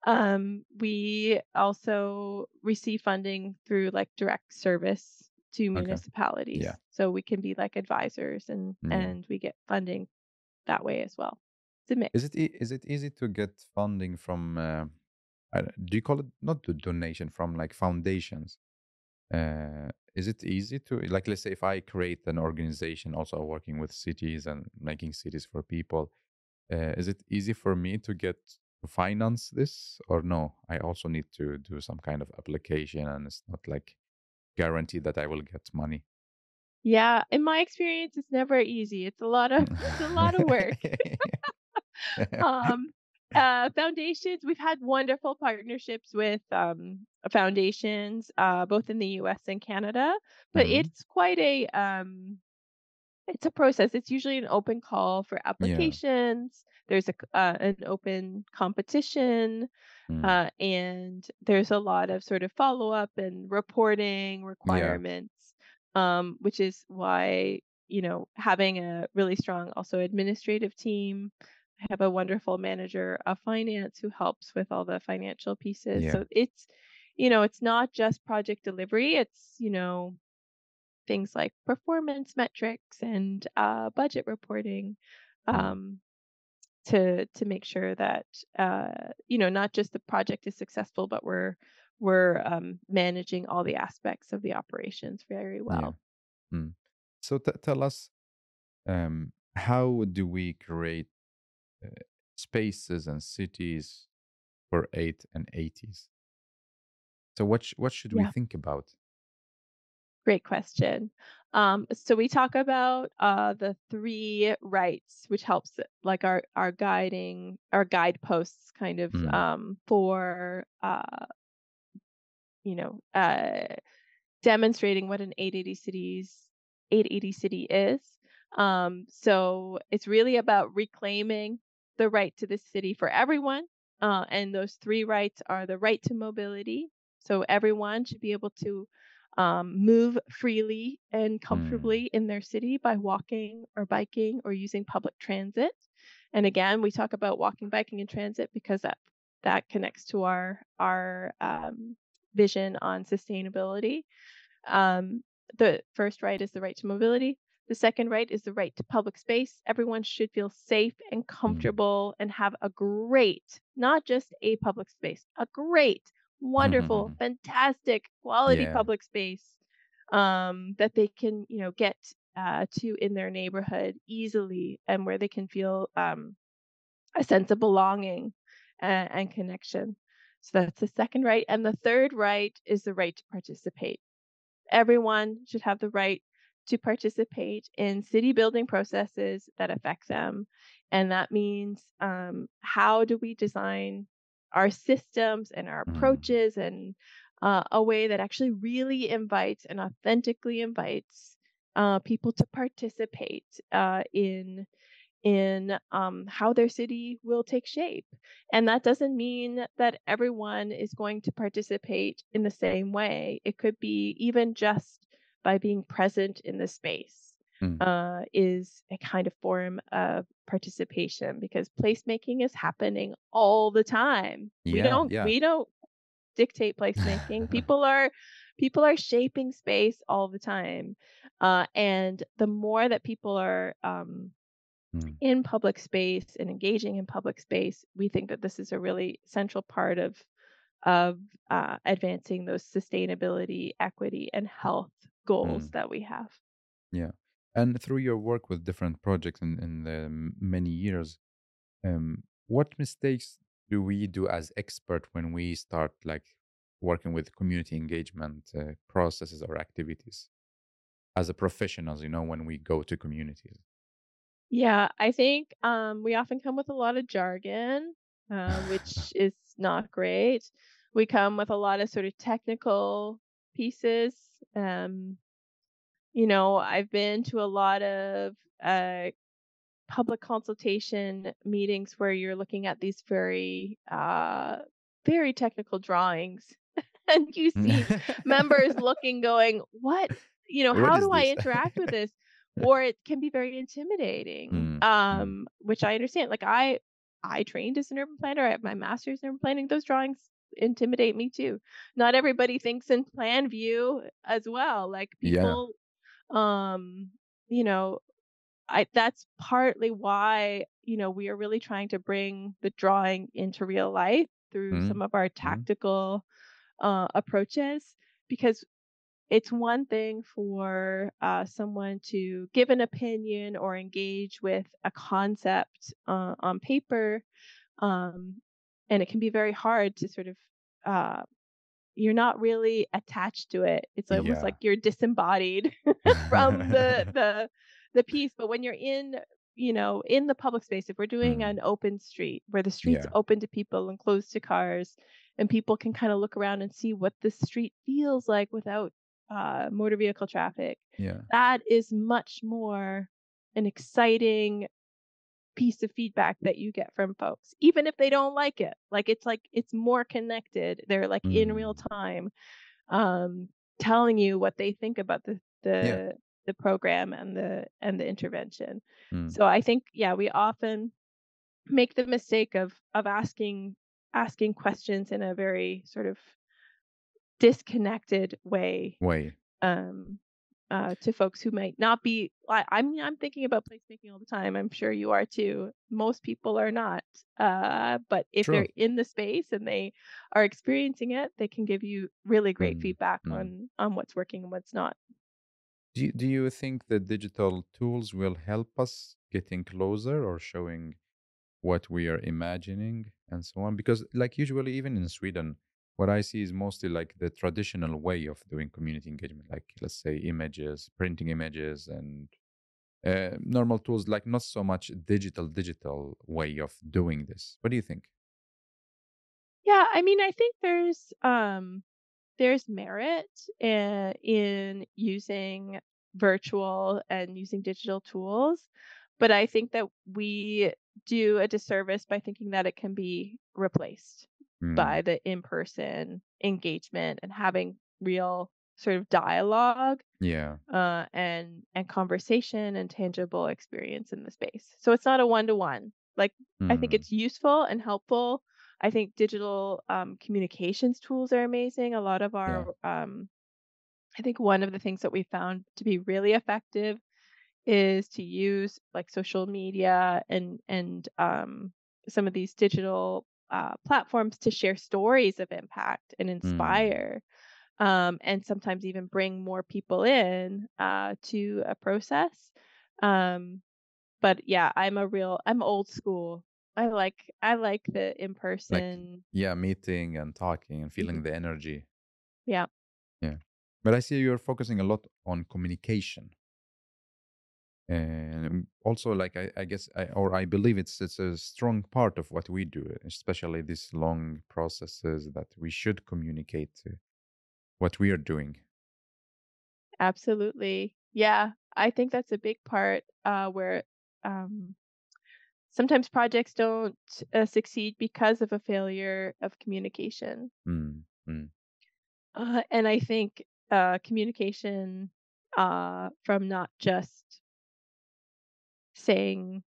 Um, we also receive funding through like direct service to municipalities. Okay. Yeah. So we can be like advisors and mm. and we get funding that way as well. A mix. Is it e- is it easy to get funding from? Uh, do you call it not the donation from like foundations? Uh, is it easy to like let's say if I create an organization also working with cities and making cities for people, uh, is it easy for me to get to finance this or no? I also need to do some kind of application and it's not like guaranteed that I will get money. Yeah, in my experience, it's never easy. It's a lot of it's a lot of work. um, uh, foundations, we've had wonderful partnerships with um, foundations, uh, both in the U.S. and Canada. But mm-hmm. it's quite a um, it's a process. It's usually an open call for applications. Yeah. There's a uh, an open competition, mm. uh, and there's a lot of sort of follow up and reporting requirements. Yeah. Um, which is why you know having a really strong also administrative team have a wonderful manager of finance who helps with all the financial pieces. Yeah. So it's you know, it's not just project delivery, it's, you know, things like performance metrics and uh, budget reporting mm. um, to to make sure that uh, you know not just the project is successful, but we're we're um, managing all the aspects of the operations very well. Yeah. Mm. So t- tell us, um, how do we create spaces and cities for eight and eighties? So what sh- what should yeah. we think about? Great question. Um, so we talk about uh, the three rights, which helps like our our guiding our guideposts kind of mm. um, for uh, you know uh, demonstrating what an 8 80 cities 8 80 city is. Um, so it's really about reclaiming the right to the city for everyone. Uh, and those three rights are the right to mobility. So everyone should be able to um, move freely and mm. comfortably mm. in their city by walking or biking or using public transit. And again, we talk about walking, biking, and transit because that that connects to our our um, vision on sustainability. Um, the first right is the right to mobility. The second right is the right to public space. Everyone should feel safe and mm. comfortable and have a great, not just a public space, a great wonderful, mm-hmm. fantastic quality yeah. public space um, that they can, you know, get uh, to in their neighborhood easily and where they can feel um, a sense of belonging and, and connection. So that's the second right. And the third right is the right to participate. Everyone should have the right to participate in city building processes that affect them. And that means um, how do we design our systems and our mm. approaches and uh, a way that actually really invites and authentically invites uh, people to participate uh, in in um, how their city will take shape. And that doesn't mean that everyone is going to participate in the same way. It could be even just by being present in the space mm. uh, is a kind of form of participation because placemaking is happening all the time. Yeah, we don't yeah. we don't dictate placemaking. people are people are shaping space all the time, uh, and the more that people are um, mm. in public space and engaging in public space, we think that this is a really central part of of uh, advancing those sustainability, equity, and health goals mm. that we have. Yeah. And through your work with different projects in, in the many years, um, what mistakes do we do as expert when we start like working with community engagement uh, processes or activities as a professionals? You know, when we go to communities. Yeah, I think um, we often come with a lot of jargon, uh, which is not great. We come with a lot of sort of technical pieces. Um, you know, I've been to a lot of uh, public consultation meetings where you're looking at these very, uh, very technical drawings, and you see members looking, going, "What? You know, what how do this? I interact with this?" or it can be very intimidating, mm, mm. um, which I understand. Like I, I trained as an urban planner. I have my master's in urban planning. Those drawings intimidate me too. Not everybody thinks in plan view as well. Like people um you know i that's partly why you know we are really trying to bring the drawing into real life through mm-hmm. some of our mm-hmm. tactical mm-hmm. uh, approaches because it's one thing for uh, someone to give an opinion or engage with a concept uh, on paper um, and it can be very hard to sort of uh, you're not really attached to it. It's almost yeah. like you're disembodied from the the the piece. But when you're in, you know, in the public space, if we're doing mm. an open street where the street's yeah. open to people and closed to cars, and people can kind of look around and see what the street feels like without uh, motor vehicle traffic. Yeah, that is much more an exciting piece of feedback that you get from folks even if they don't like it like it's like it's more connected they're like mm. in real mm. time um telling you what they think about the the yeah. the program and the and the intervention mm. so i think yeah we often make the mistake of of asking asking questions in a very sort of disconnected way way um uh, to folks who might not be. I, I mean, I'm thinking about placemaking all the time. I'm sure you are too. Most people are not, uh, but if True. they're in the space and they are experiencing it, they can give you really great Mm, feedback mm. on on what's working and what's not. Do you, do you think the digital tools will help us getting closer or showing what we are imagining and so on? Because, like, usually, even in Sweden, what I see is mostly like the traditional way of doing community engagement, like, let's say, images, printing images, and uh, normal tools, like, not so much digital, digital way of doing this. What do you think? Yeah, I mean, I think there's um there's merit in, in using virtual and using digital tools, but I think that we do a disservice by thinking that it can be replaced Mm, by the in-person engagement and having real sort of dialogue yeah. uh, and and conversation and tangible experience in the space. So it's not a one-to-one. Like I think Mm, it's useful and helpful. I think digital um, communications tools are amazing. A lot of yeah. our um, I think one of the things that we found to be really effective is to use like social media and and um, some of these digital uh, platforms to share stories of impact and Mm, inspire um, and sometimes even bring more people in uh, to a process. Um, but yeah, I'm a real I'm old school. I like I like the in like, person. yeah, meeting and talking and feeling the energy. Yeah, Yeah. But I see you're focusing a lot on communication. And also, like I, I guess, I, or I believe it's it's a strong part of what we do, especially these long processes that we should communicate what we are doing. absolutely. Yeah, I think that's a big part uh, where um, sometimes projects don't uh, succeed because of a failure of communication. Mm, mm, Uh, and I think uh, communication uh, from not just saying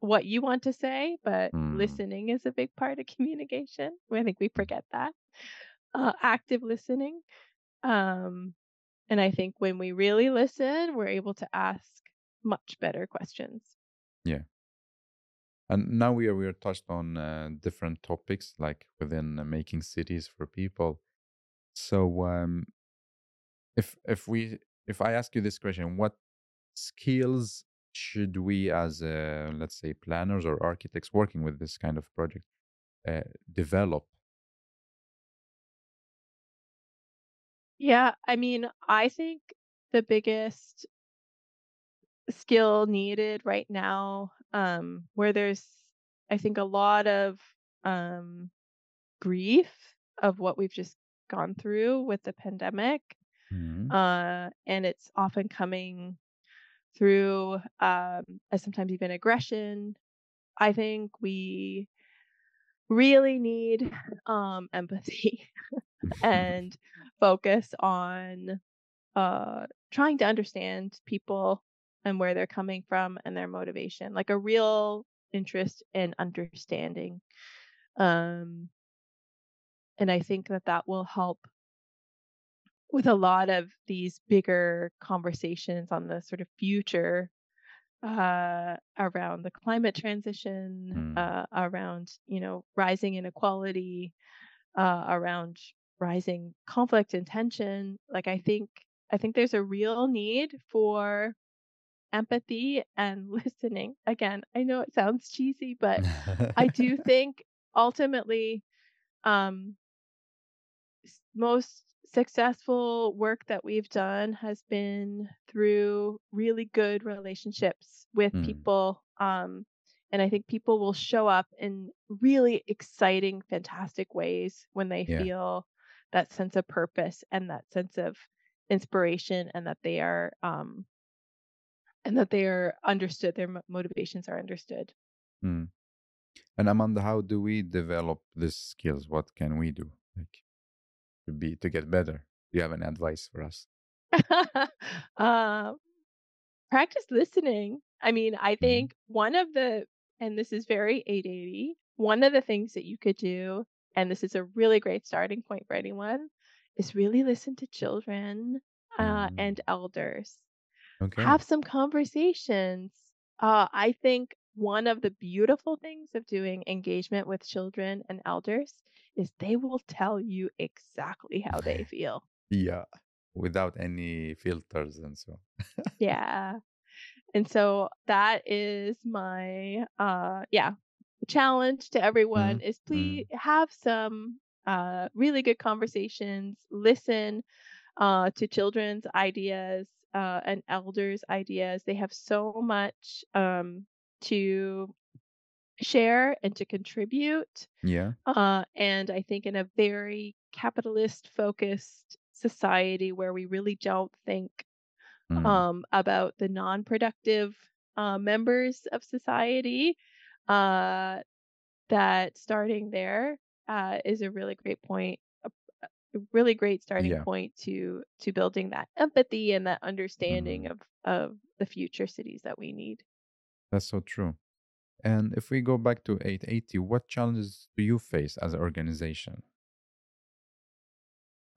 what you want to say, but mm, listening is a big part of communication. I think we mm. forget that. Uh, active listening. Um, and I think when we really listen, we're able to ask much better questions. Yeah. And now we are we are touched on uh, different topics, like within uh, making cities for people. So, um, if if we if I ask you this question, what skills should we as uh, let's say planners or architects working with this kind of project uh, develop Yeah, I mean, I think the biggest skill needed right now, um, where there's, I think, a lot of um, grief of what we've just gone through with the pandemic. Mhm. Uh, and it's often coming through um, sometimes even aggression. I think we really need um, empathy and focus on uh, trying to understand people and where they're coming from and their motivation, like a real interest in understanding. Um, and I think that that will help with a lot of these bigger conversations on the sort of future uh, around the climate transition, Mm, uh, around you know rising inequality, uh, around rising conflict and tension. Like I think I think there's a real need for empathy and listening. Again, I know it sounds cheesy, but I do think ultimately um, most successful work that we've done has been through really good relationships with mm, people. Um, and I think people will show up in really exciting, fantastic ways when they yeah feel that sense of purpose and that sense of inspiration and that they are um, and that they are understood their motivations are understood mm. and amanda how do we develop these skills what can we do like to be to get better do you have any advice for us um, practice listening i mean i Mhm. think one of the and this is very 8 80 one of the things that you could do and this is a really great starting point for anyone is really listen to children uh, Mm, and elders. okay. Have some conversations. Uh, I think one of the beautiful things of doing engagement with children and elders is they will tell you exactly how they feel. Yeah. Without any filters and so. Yeah. And so that is my uh yeah, challenge to everyone Mm, is please mm, have some uh really good conversations, listen uh to children's ideas uh and elders' ideas. They have so much um to share and to contribute. yeah. Uh and I think in a very capitalist focused society where we really don't think Mm, um, about the non-productive uh, members of society. Uh, that starting there uh, is a really great point, a, a really great starting yeah. point to to building that empathy and that understanding Mm, of of the future cities that we need. That's so true. And if we go back to 8 80, what challenges do you face as an organization?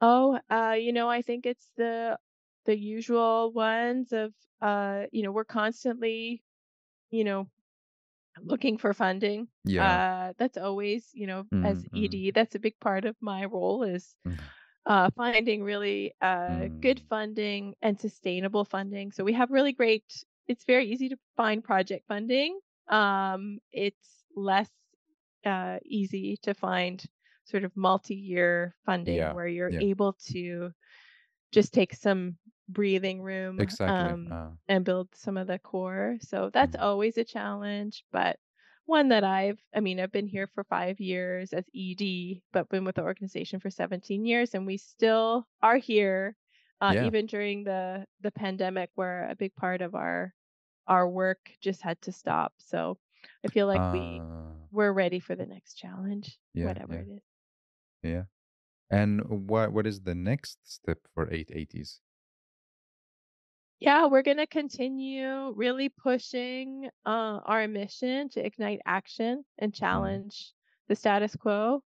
Oh, uh, you know, I think it's the the usual ones of uh, you know, we're constantly, you know, looking for funding. Yeah. Uh, that's always, you know, as Mm, mm, ED, that's a big part of my role is mm, uh, finding really uh, good mm, funding and sustainable funding. So we have really great. It's very easy to find project funding. Um, it's less uh, easy to find sort of multi-year funding yeah. where you're Yeah. able to just take some breathing room Exactly. um, Uh, and build some of the core. So that's mm, always a challenge, but one that I've, I mean, I've been here for five years as ED, but been with the organization for 17 years, and we still are here, uh, yeah. even during the the pandemic, where a big part of our our work just had to stop. So I feel like we Uh, we're ready for the next challenge, yeah. whatever Yeah. it is. Yeah. And what what is the next step for 8 80s? Yeah, we're going to continue really pushing uh, our mission to ignite action and Mm, challenge the status quo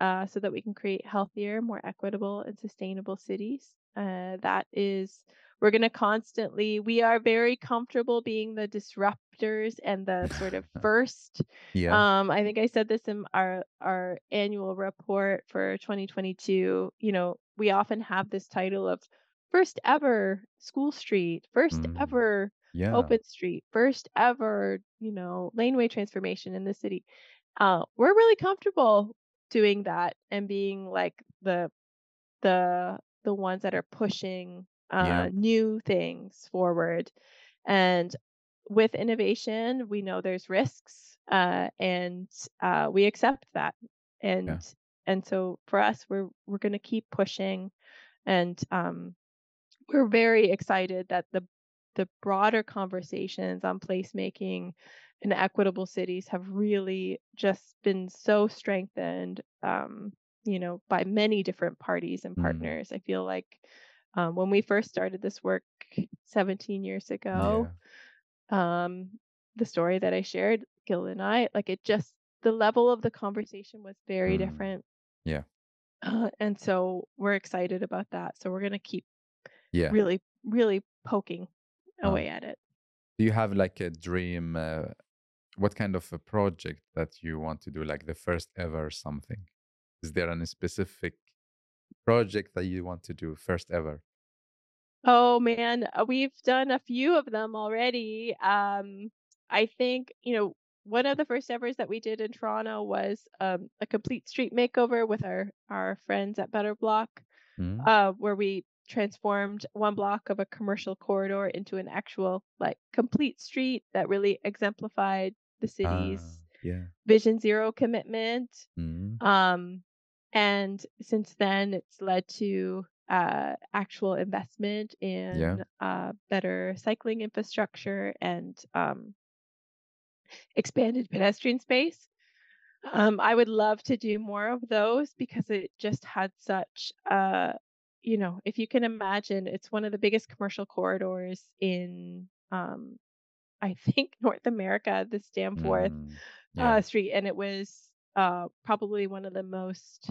uh, so that we can create healthier, more equitable, and sustainable cities. Uh, that is, we're going to constantly, we are very comfortable being the disruptors and the sort of first. yeah. Um, I think I said this in our, our annual report for 2022. You know, we often have this title of first ever school street, first Mm, ever yeah. open street, first ever, you know, laneway transformation in the city. Uh, we're really comfortable doing that and being like the the the ones that are pushing Yeah. uh, new things forward. And with innovation, we know there's risks, uh, and uh, we accept that. Yeah. And and so for us, we're we're going to keep pushing, and um, we're very excited that the the broader conversations on placemaking and equitable cities have really just been so strengthened um, you know by many different parties and Mm, partners i feel like um, when we first started this work 17 years ago yeah. um, the story that i shared gil and i like it just the level of the conversation was very Mm, different yeah. uh, and so we're excited about that so we're going to keep Yeah. really really poking Uh, away at it. do you have like a dream? Uh, what kind of a project that you want to do? Like the first ever something? Is there any specific project that you want to do first ever? Oh man, uh, we've done a few of them already. Um, I think, you know, one of the first evers that we did in Toronto was um, a complete street makeover with our our friends at Better Block, Mm? uh, where we transformed one block of a commercial corridor into an actual like complete street that really exemplified the Ah, city's yeah. Vision Zero commitment. Mm, Um, and since then, it's led to uh, actual investment yeah. in uh, better cycling infrastructure and um, expanded pedestrian space. Um, I would love to do more of those because it just had such, uh, you know, if you can imagine, it's one of the biggest commercial corridors in, um, I think, North America, the Danforth Mm, yeah. uh, street, and it was uh, probably one of the most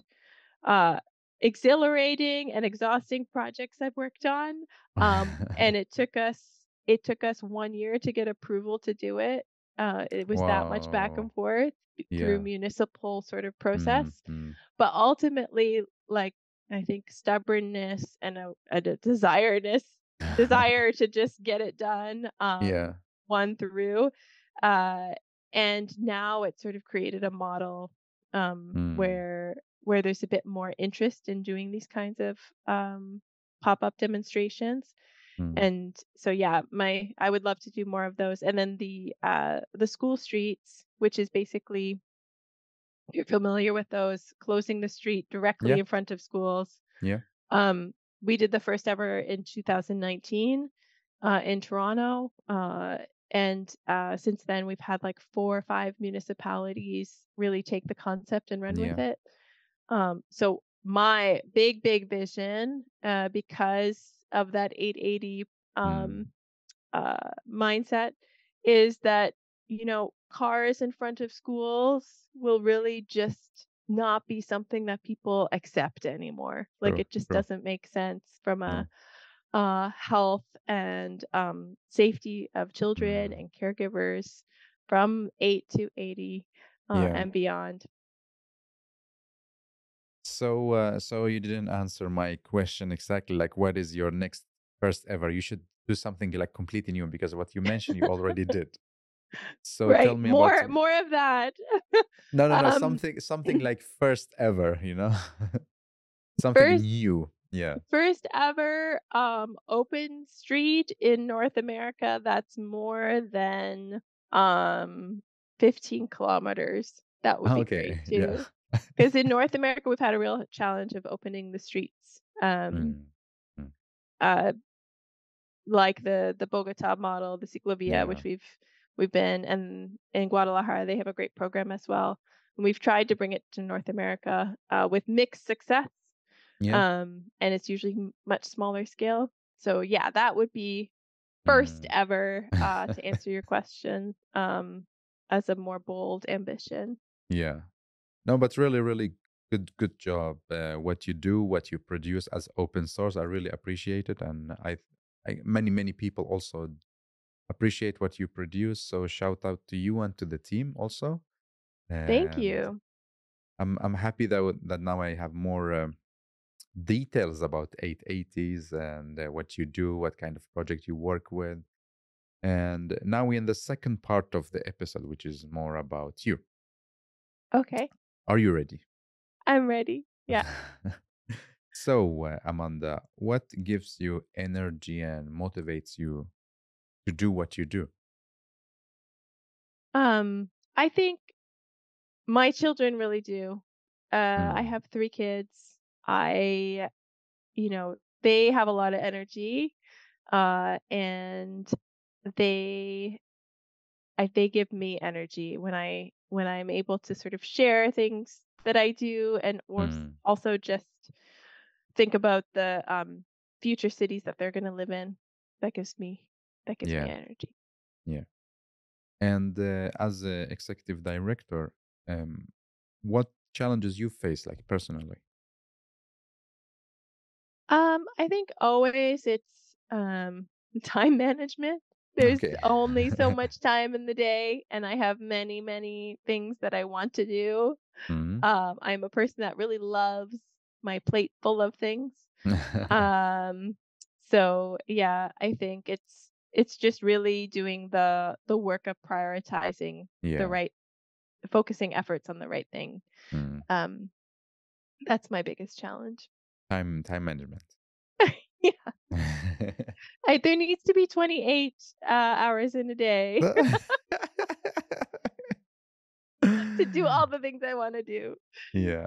uh, exhilarating and exhausting projects I've worked on. Um, and it took us it took us one year to get approval to do it. Uh, it was that much back and forth through municipal sort of process. Mm-hmm. But ultimately, like I think stubbornness and a, a de- desiredness, desire to just get it done, um, Yeah. won through. Uh, and now it's sort of created a model um, Mm. where where there's a bit more interest in doing these kinds of um, pop-up demonstrations Mm. and so yeah my i would love to do more of those and then the uh the school streets which is basically you're familiar with those closing the street directly Yeah. in front of schools Yeah. um we did the first ever in 2019 uh in toronto uh and uh since then we've had like four or five municipalities really take the concept and run with it um so my big big vision uh because of that 8 80 um uh mindset is that you know cars in front of schools will really just not be something that people accept anymore like True, it just true. doesn't make sense from Yeah. Uh health and um safety of children Mm. and caregivers from 8 to 80 uh, Yeah. and beyond So, uh, so you didn't answer my question exactly. Like, what is your next first ever? You should do something like completely new because what you mentioned you already did. So tell me more about more of that no, no, no, um something, something like first ever. You know, something first new. Yeah. first ever um open street in North America that's more than um 15 kilometers. That would be Okay. great Yeah. too. Because in North America we've had a real challenge of opening the streets. Um Mm, mm. uh like the the Bogota model, the Ciclovia, Yeah. which we've we've been and in Guadalajara they have a great program as well. And we've tried to bring it to North America uh, with mixed success. Yeah. Um, and it's usually much smaller scale. So yeah, that would be first Mm. ever uh, to answer your question um, as a more bold ambition. Yeah. No, but really, really good, good job. Uh, what you do, what you produce as open source, I really appreciate it, and I, I, many, many people also appreciate what you produce. So shout out to you and to the team also. Thank you. I'm, I'm happy that that now I have more um, details about 8 80s and uh, what you do, what kind of project you work with. And now we're in the second part of the episode, which is more about you. Okay, Are you ready? I'm ready. Yeah. so, uh, Amanda, what gives you energy and motivates you to do what you do? Um, I think my children really do. Uh, I Mm, have three kids. I, you know, they have a lot of energy, uh, and they, I, they give me energy when I when I'm able to sort of share things that I do, and or mm, also just think about the um future cities that they're going to live in. That gives me that gives me energy. yeah. And uh, as a executive director, um, what challenges you face, like personally? Um, I think always it's um time management. There's Okay. only so much time in the day, and I have many, many things that I want to do. Mhm. Um, I'm a person that really loves my plate full of things. Um, so yeah, I think it's it's just really doing the the work of prioritizing the yeah. right focusing efforts on the right thing. Mm. Um, that's my biggest challenge. Time time management. yeah. I, there needs to be 28 uh, hours in a day to do all the things I want to do. yeah.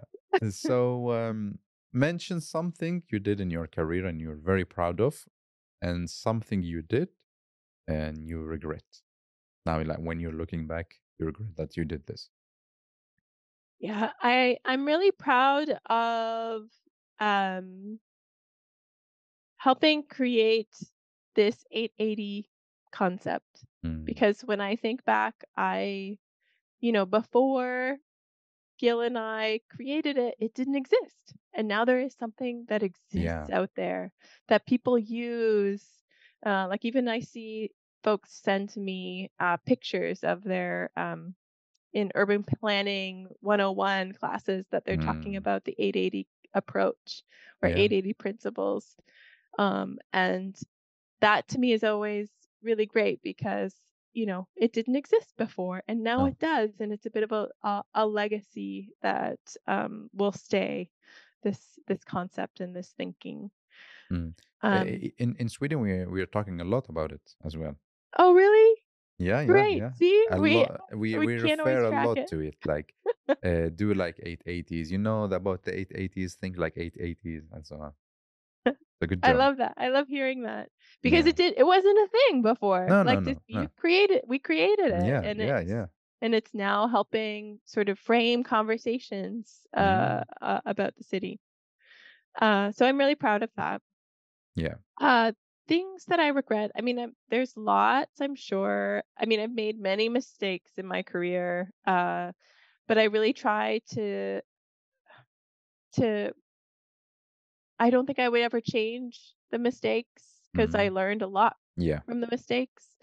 So um, mention something you did in your career and you're very proud of, and something you did and you regret. Now, like when you're looking back, you regret that you did this. Yeah, I I'm really proud of um helping create this 8 80 concept Mm, because when I think back, I you know, before Gil and I created it, it didn't exist. And now there is something that exists Yeah. out there that people use. Uh, like even I see folks send me uh, pictures of their um, in urban planning 101 classes that they're talking Mm. about the 8 80 approach or Yeah. 8 80 principles. Um, and that to me is always really great because you know it didn't exist before and now No. it does and it's a bit of a a, a legacy that um, will stay this this concept and this thinking Mm. Um, in in Sweden, we we are talking a lot about it as well. oh really Yeah, yeah, great yeah. see A we lot. We we we refer a lot it to it, like uh, do like 8 80s. You know about the 8 80s, think like 8 80s, and so on. So good job. I love that. I love hearing that because Yeah. it did. It wasn't a thing before. No, no, like no, this, no. you created. We created it, Yeah, and yeah, it's yeah. and it's now helping sort of frame conversations uh, Mm. uh about the city. Uh, so I'm really proud of that. Yeah. Uh, things that I regret. I mean, i there's lots. I'm sure. I mean, I've made many mistakes in my career. Uh, but I really try to to I don't think I would ever change the mistakes because I learned a lot Yeah. from the mistakes.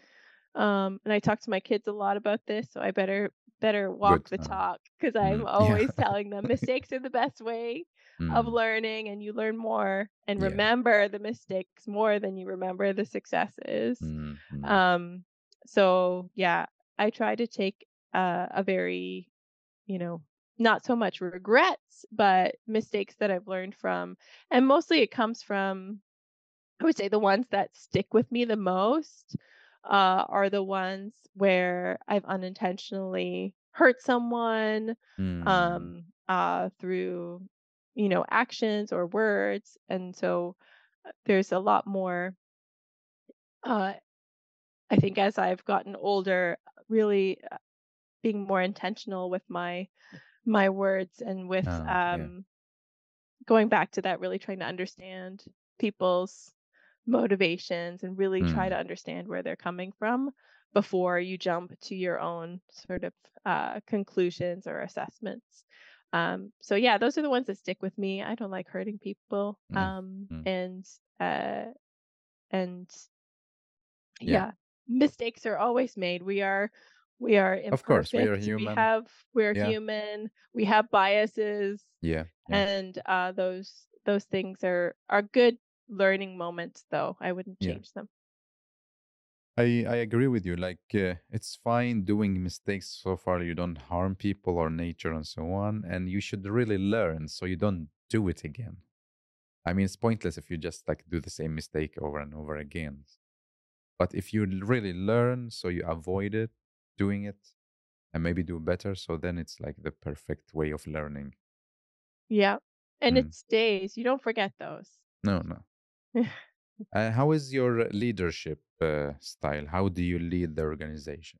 Um, and I talk to my kids a lot about this, so I better better walk the talk because I'm mm, always yeah. telling them mistakes are the best way of Mm, learning, and you learn more and Yeah. remember the mistakes more than you remember the successes. mm, mm. Um, so yeah, I try to take uh, a very, you know, not so much regrets, but mistakes that I've learned from. And mostly it comes from, I would say the ones that stick with me the most uh, are the ones where I've unintentionally hurt someone Mm, um, uh, through, you know, actions or words. And so uh, there's a lot more uh, I think as I've gotten older, really uh, being more intentional with my my words and with Oh, yeah. um going back to that really trying to understand people's motivations and really try Mm. to understand where they're coming from before you jump to your own sort of uh, conclusions or assessments. Um, so yeah, those are the ones that stick with me. I don't like hurting people. Mm, Um, mm. and uh, and Yeah. yeah mistakes are always made we are we are Of course, we are imperfect we human. have we're Yeah. human we have biases Yeah. Yeah. and uh those those things are are good learning moments though i wouldn't Yeah. change them I, I agree with you. Like, uh, it's fine doing mistakes so far you don't harm people or nature and so on. And you should really learn so you don't do it again. I mean, it's pointless if you just like do the same mistake over and over again. But if you really learn so you avoid it, doing it, and maybe do better, so then it's like the perfect way of learning. yeah and Mm. it stays you don't forget those No, no. Uh, how is your leadership uh, style? How do you lead the organization?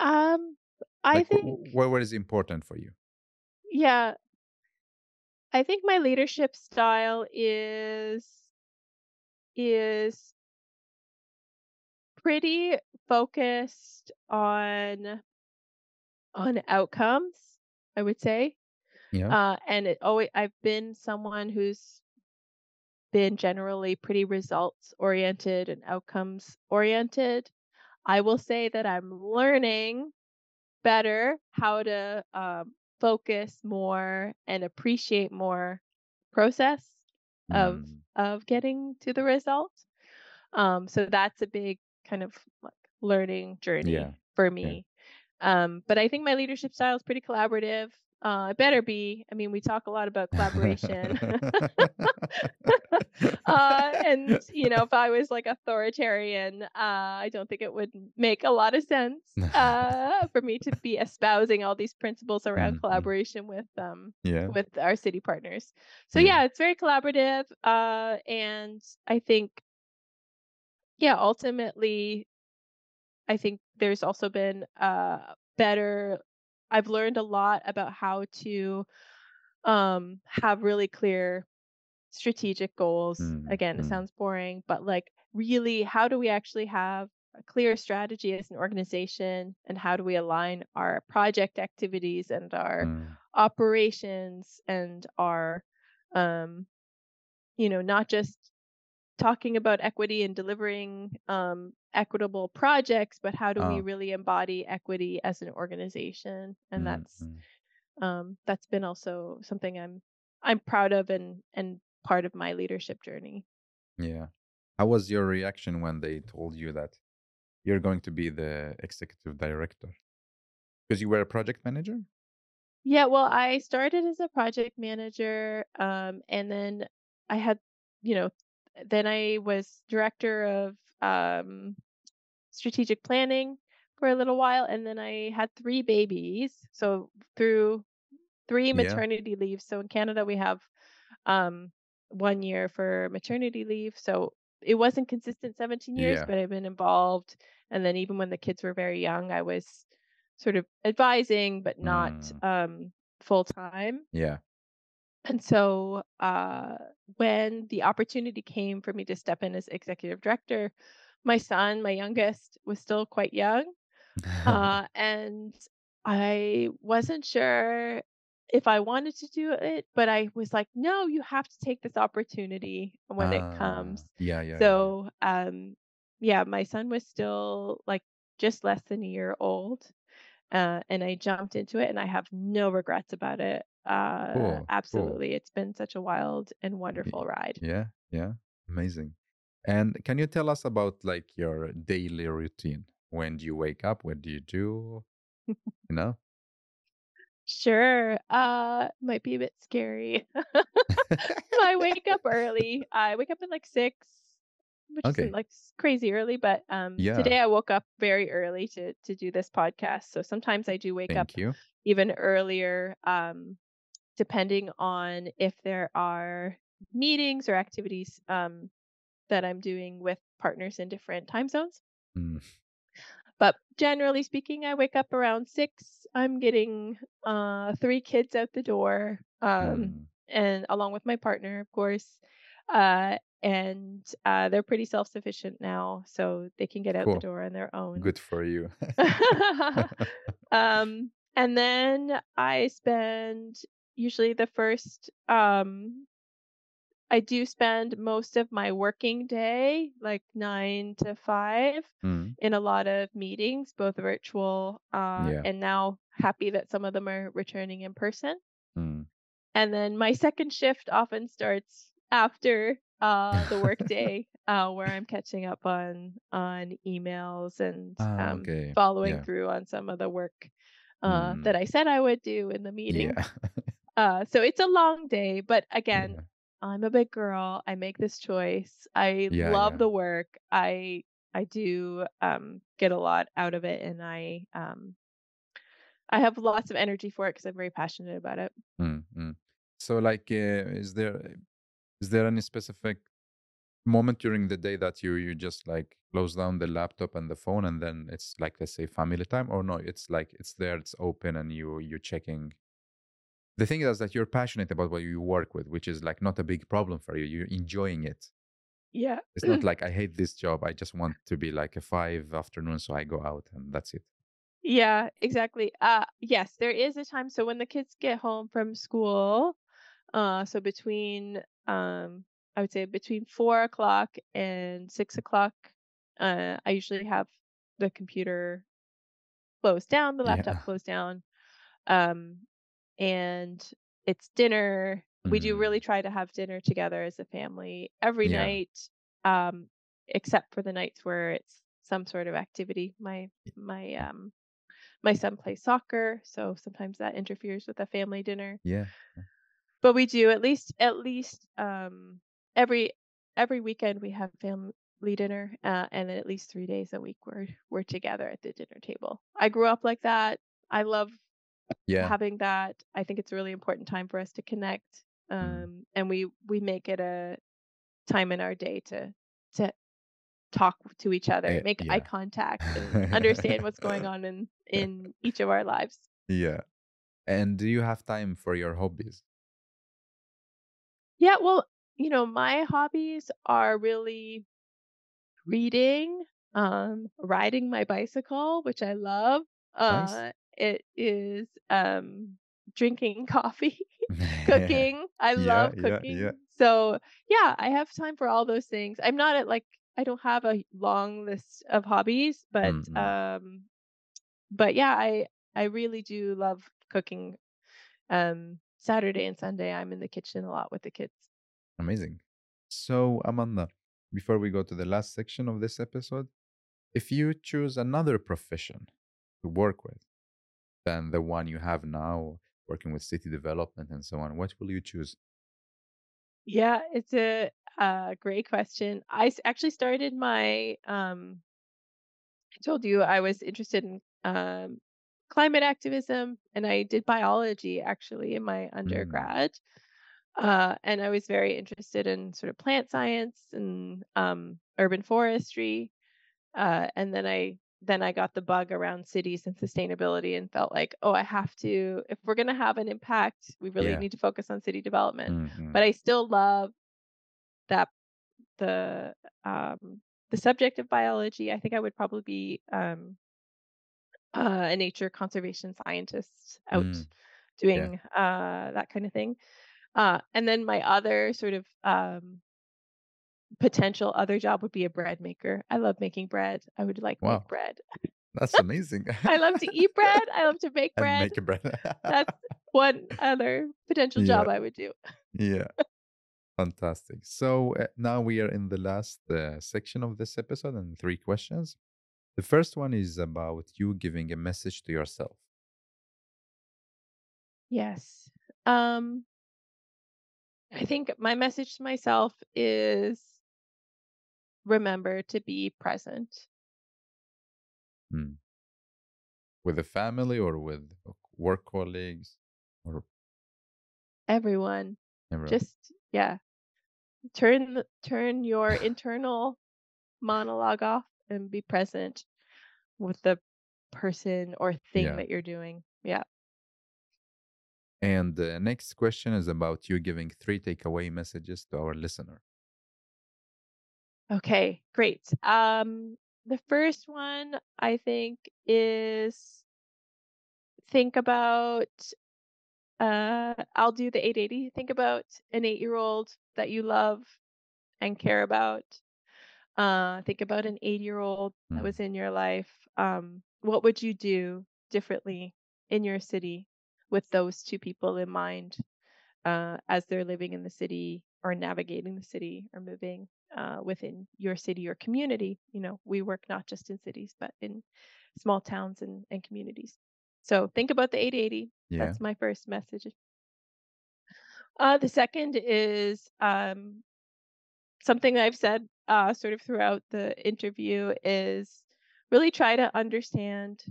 um i Like, think wh- what, what is important for you? yeah i think my leadership style is is pretty focused on on outcomes i would say Yeah. uh and it always i've been someone who's been generally pretty results oriented and outcomes oriented i will say that i'm learning better how to um, focus more and appreciate more process of Mm, of getting to the result um so that's a big kind of like learning journey Yeah. for me Yeah. um but i think my leadership style is pretty collaborative uh it better be i mean we talk a lot about collaboration uh and you know if i was like authoritarian uh i don't think it would make a lot of sense uh for me to be espousing all these principles around Mm, mm. collaboration with um yeah. with our city partners so Yeah. yeah it's very collaborative uh and i think yeah ultimately i think there's also been uh better i've learned a lot about how to um have really clear strategic goals Mm, again it mm. sounds boring but like really how do we actually have a clear strategy as an organization and how do we align our project activities and our mm. operations and our um, you know not just talking about equity and delivering um, equitable projects but how do we oh. really embody equity as an organization and mm that's um, that's been also something i'm i'm proud of and and part of my leadership journey yeah how was your reaction when they told you that you're going to be the executive director? Because you were a project manager? Yeah, well, I started as a project manager, um, and then I had, you know, then I was director of um, strategic planning for a little while, and then I had three babies. So through three maternity yeah. leaves. So in Canada, we have um, one year for maternity leave. So it wasn't consistent 17 years, yeah. but I've been involved. And then even when the kids were very young, I was sort of advising, but not mm. um, full time. Yeah. And so uh, when the opportunity came for me to step in as executive director, my son, my youngest, was still quite young. uh, and I wasn't sure if I wanted to do it, but I was like, no, you have to take this opportunity when it comes. Ah, yeah, yeah. So, um, yeah, my son was still like just less than a year old. Uh, and I jumped into it and I have no regrets about it. Uh, Cool, cool. absolutely. It's been such a wild and wonderful ride. Yeah, yeah. Amazing. And can you tell us about like your daily routine? When do you wake up? What do you do? You know? Sure. Uh, might be a bit scary. I wake up early. I wake up at like six, which Okay. isn't like crazy early, but um, yeah. today I woke up very early to to do this podcast. So sometimes I do wake up you. even earlier, um, depending on if there are meetings or activities um that I'm doing with partners in different time zones. Mm. But generally speaking, I wake up around six. I'm getting uh, three kids out the door, um, mm. and along with my partner, of course. Uh, and uh, they're pretty self sufficient now, so they can get out cool. the door on their own. Good for you. um, and then I spend usually the first um, I do spend most of my working day, like nine to five, mm. in a lot of meetings, both virtual uh, yeah. and now happy that some of them are returning in person. Mm. And then my second shift often starts after uh, the workday, uh, where I'm catching up on on emails and ah, um, okay. following yeah. through on some of the work uh, mm. that I said I would do in the meeting. Yeah. Uh, so it's a long day, but again, I'm a big girl. I make this choice. I Yeah, love yeah. the work. I I do um get a lot out of it and I um I have lots of energy for it because I'm very passionate about it. Mm, mm. So, like, uh, is there is there any specific moment during the day that you you just like close down the laptop and the phone, and then it's like let's say family time, or no? It's like it's there, it's open, and you you're checking the thing is that you're passionate about what you work with, which is like not a big problem for you. You're enjoying it. Yeah. It's not like I hate this job. I just want to be like a five afternoon, so I go out and that's it. Yeah, exactly. Uh yes, there is a time. So when the kids get home from school, uh so between um I would say between four o'clock and six o'clock, uh I usually have the computer closed down, the laptop yeah. closed down. Um and it's dinner. Mm-hmm. We do mm-hmm. really try to have dinner together as a family every yeah. night, um, except for the nights where it's some sort of activity. My my um my son plays soccer, so sometimes that interferes with a family dinner. Yeah. But we do at least at least um every every weekend we have family dinner, uh, and then at least three days a week we're we're together at the dinner table. I grew up like that. I love yeah having that i think it's a really important time for us to connect mm. um, and we we make it a time in our day to to talk to each other uh, make yeah. eye contact and understand what's going on in in each of our lives yeah and do you have time for your hobbies yeah well you know my hobbies are really reading um, riding my bicycle, which I love. Nice. It is um, drinking coffee, cooking. I Yeah, love yeah, yeah. cooking. So, yeah, I have time for all those things. I'm not at like I don't have a long list of hobbies, but Mhm. um but yeah, I I really do love cooking. Um Saturday and Sunday I'm in the kitchen a lot with the kids. Amazing. So, Amanda, before we go to the last section of this episode, if you choose another profession to work with than the one you have now, working with city development and so on, what will you choose? Yeah, it's a uh great question. i actually started my um I told you I was interested in um climate activism and I did biology actually in my Mm, undergrad. Uh, and I was very interested in sort of plant science and um, urban forestry. Uh, and then I then I got the bug around cities and sustainability and felt like, oh, I have to, if we're going to have an impact, we really yeah. need to focus on city development. hmm But I still love that the um, the subject of biology. I think I would probably be um, uh, a nature conservation scientist out Mm, yeah. doing uh, that kind of thing. Uh, and then my other sort of um, potential other job would be a bread maker. I love making bread. I would like make Wow. bread. That's amazing. I love to eat bread. I love to make bread. make bread. That's one other potential yeah. job I would do. Yeah. Fantastic. So uh, now we are in the last uh, section of this episode and three questions. The first one is about you giving a message to yourself. Yes. Um, I think my message to myself is remember to be present. Hmm. With a family or with uh, work colleagues or Everyone, everyone. just yeah, turn turn your internal monologue off and be present with the person or thing Yeah. that you're doing. Yeah. And the next question is about you giving three takeaway messages to our listener. Okay, great. Um the first one I think is think about uh I'll do the 8 80. Think about an 8-year-old that you love and care about. Uh think about an 8-year-old that Mm, was in your life. Um what would you do differently in your city with those two people in mind? uh, as they're living in the city or navigating the city or moving uh, within your city or community. You know, we work not just in cities, but in small towns and, and communities. So think about the 8 80. Yeah. That's my first message. Uh, the second is um, something I've said uh, sort of throughout the interview is really try to understand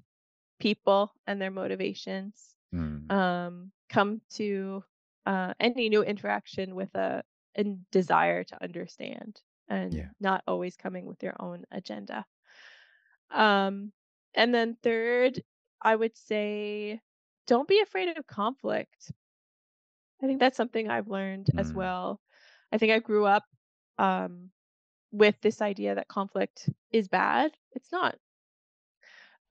people and their motivations. Mm, Um, come to uh, any new interaction with a, a desire to understand and yeah. not always coming with your own agenda. Um, and then third, I would say don't be afraid of conflict. I think that's something I've learned as Mm, well. I think I grew up um, with this idea that conflict is bad. It's not.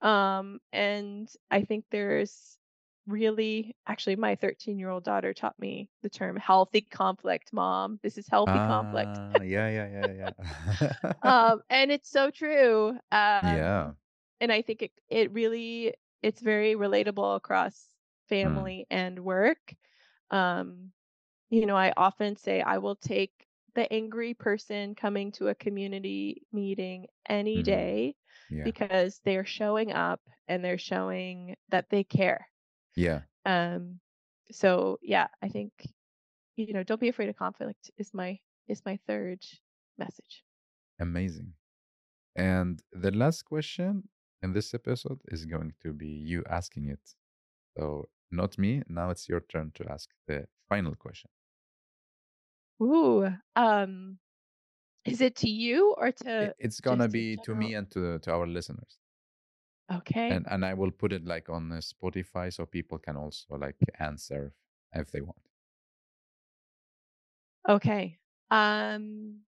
Um, and I think there's really actually my 13 year old daughter taught me the term healthy conflict, mom. This is healthy conflict. Ah, yeah, yeah, yeah, yeah. Um, and it's so true. yeah. Um, and I think it it really it's very relatable across Mm, family and work. Um, you know, I often say I will take the angry person coming to a community meeting any mhm, day yeah. because they're showing up and they're showing that they care. Yeah. Um, so yeah, I think you know, don't be afraid of conflict is my is my third message. Amazing. And the last question in this episode is going to be you asking it. So, not me. Now it's your turn to ask the final question. Ooh, um, is it to you or to It's gonna be to general? me and to to our listeners, Okay. and and I will put it like on Spotify so people can also like answer if they want. Okay. Um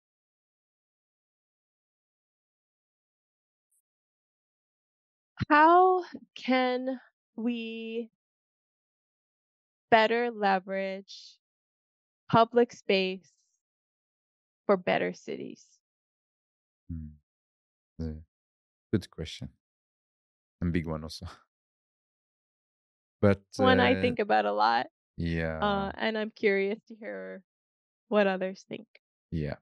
How can we better leverage public space for better cities? Mm. Good question. And big one also. But One I uh, think about a lot, yeah, uh, and I'm curious to hear what others think. yeah.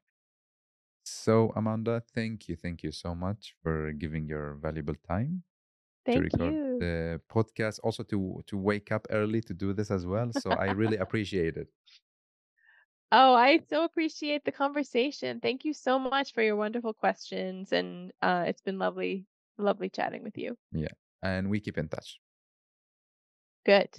So Amanda, thank you, thank you so much for giving your valuable time to record you. the podcast, also to to wake up early to do this as well. So I really appreciate it. Oh, I so appreciate the conversation. Thank you so much for your wonderful questions, and uh, it's been lovely, lovely chatting with you. Yeah, and we keep in touch. Good.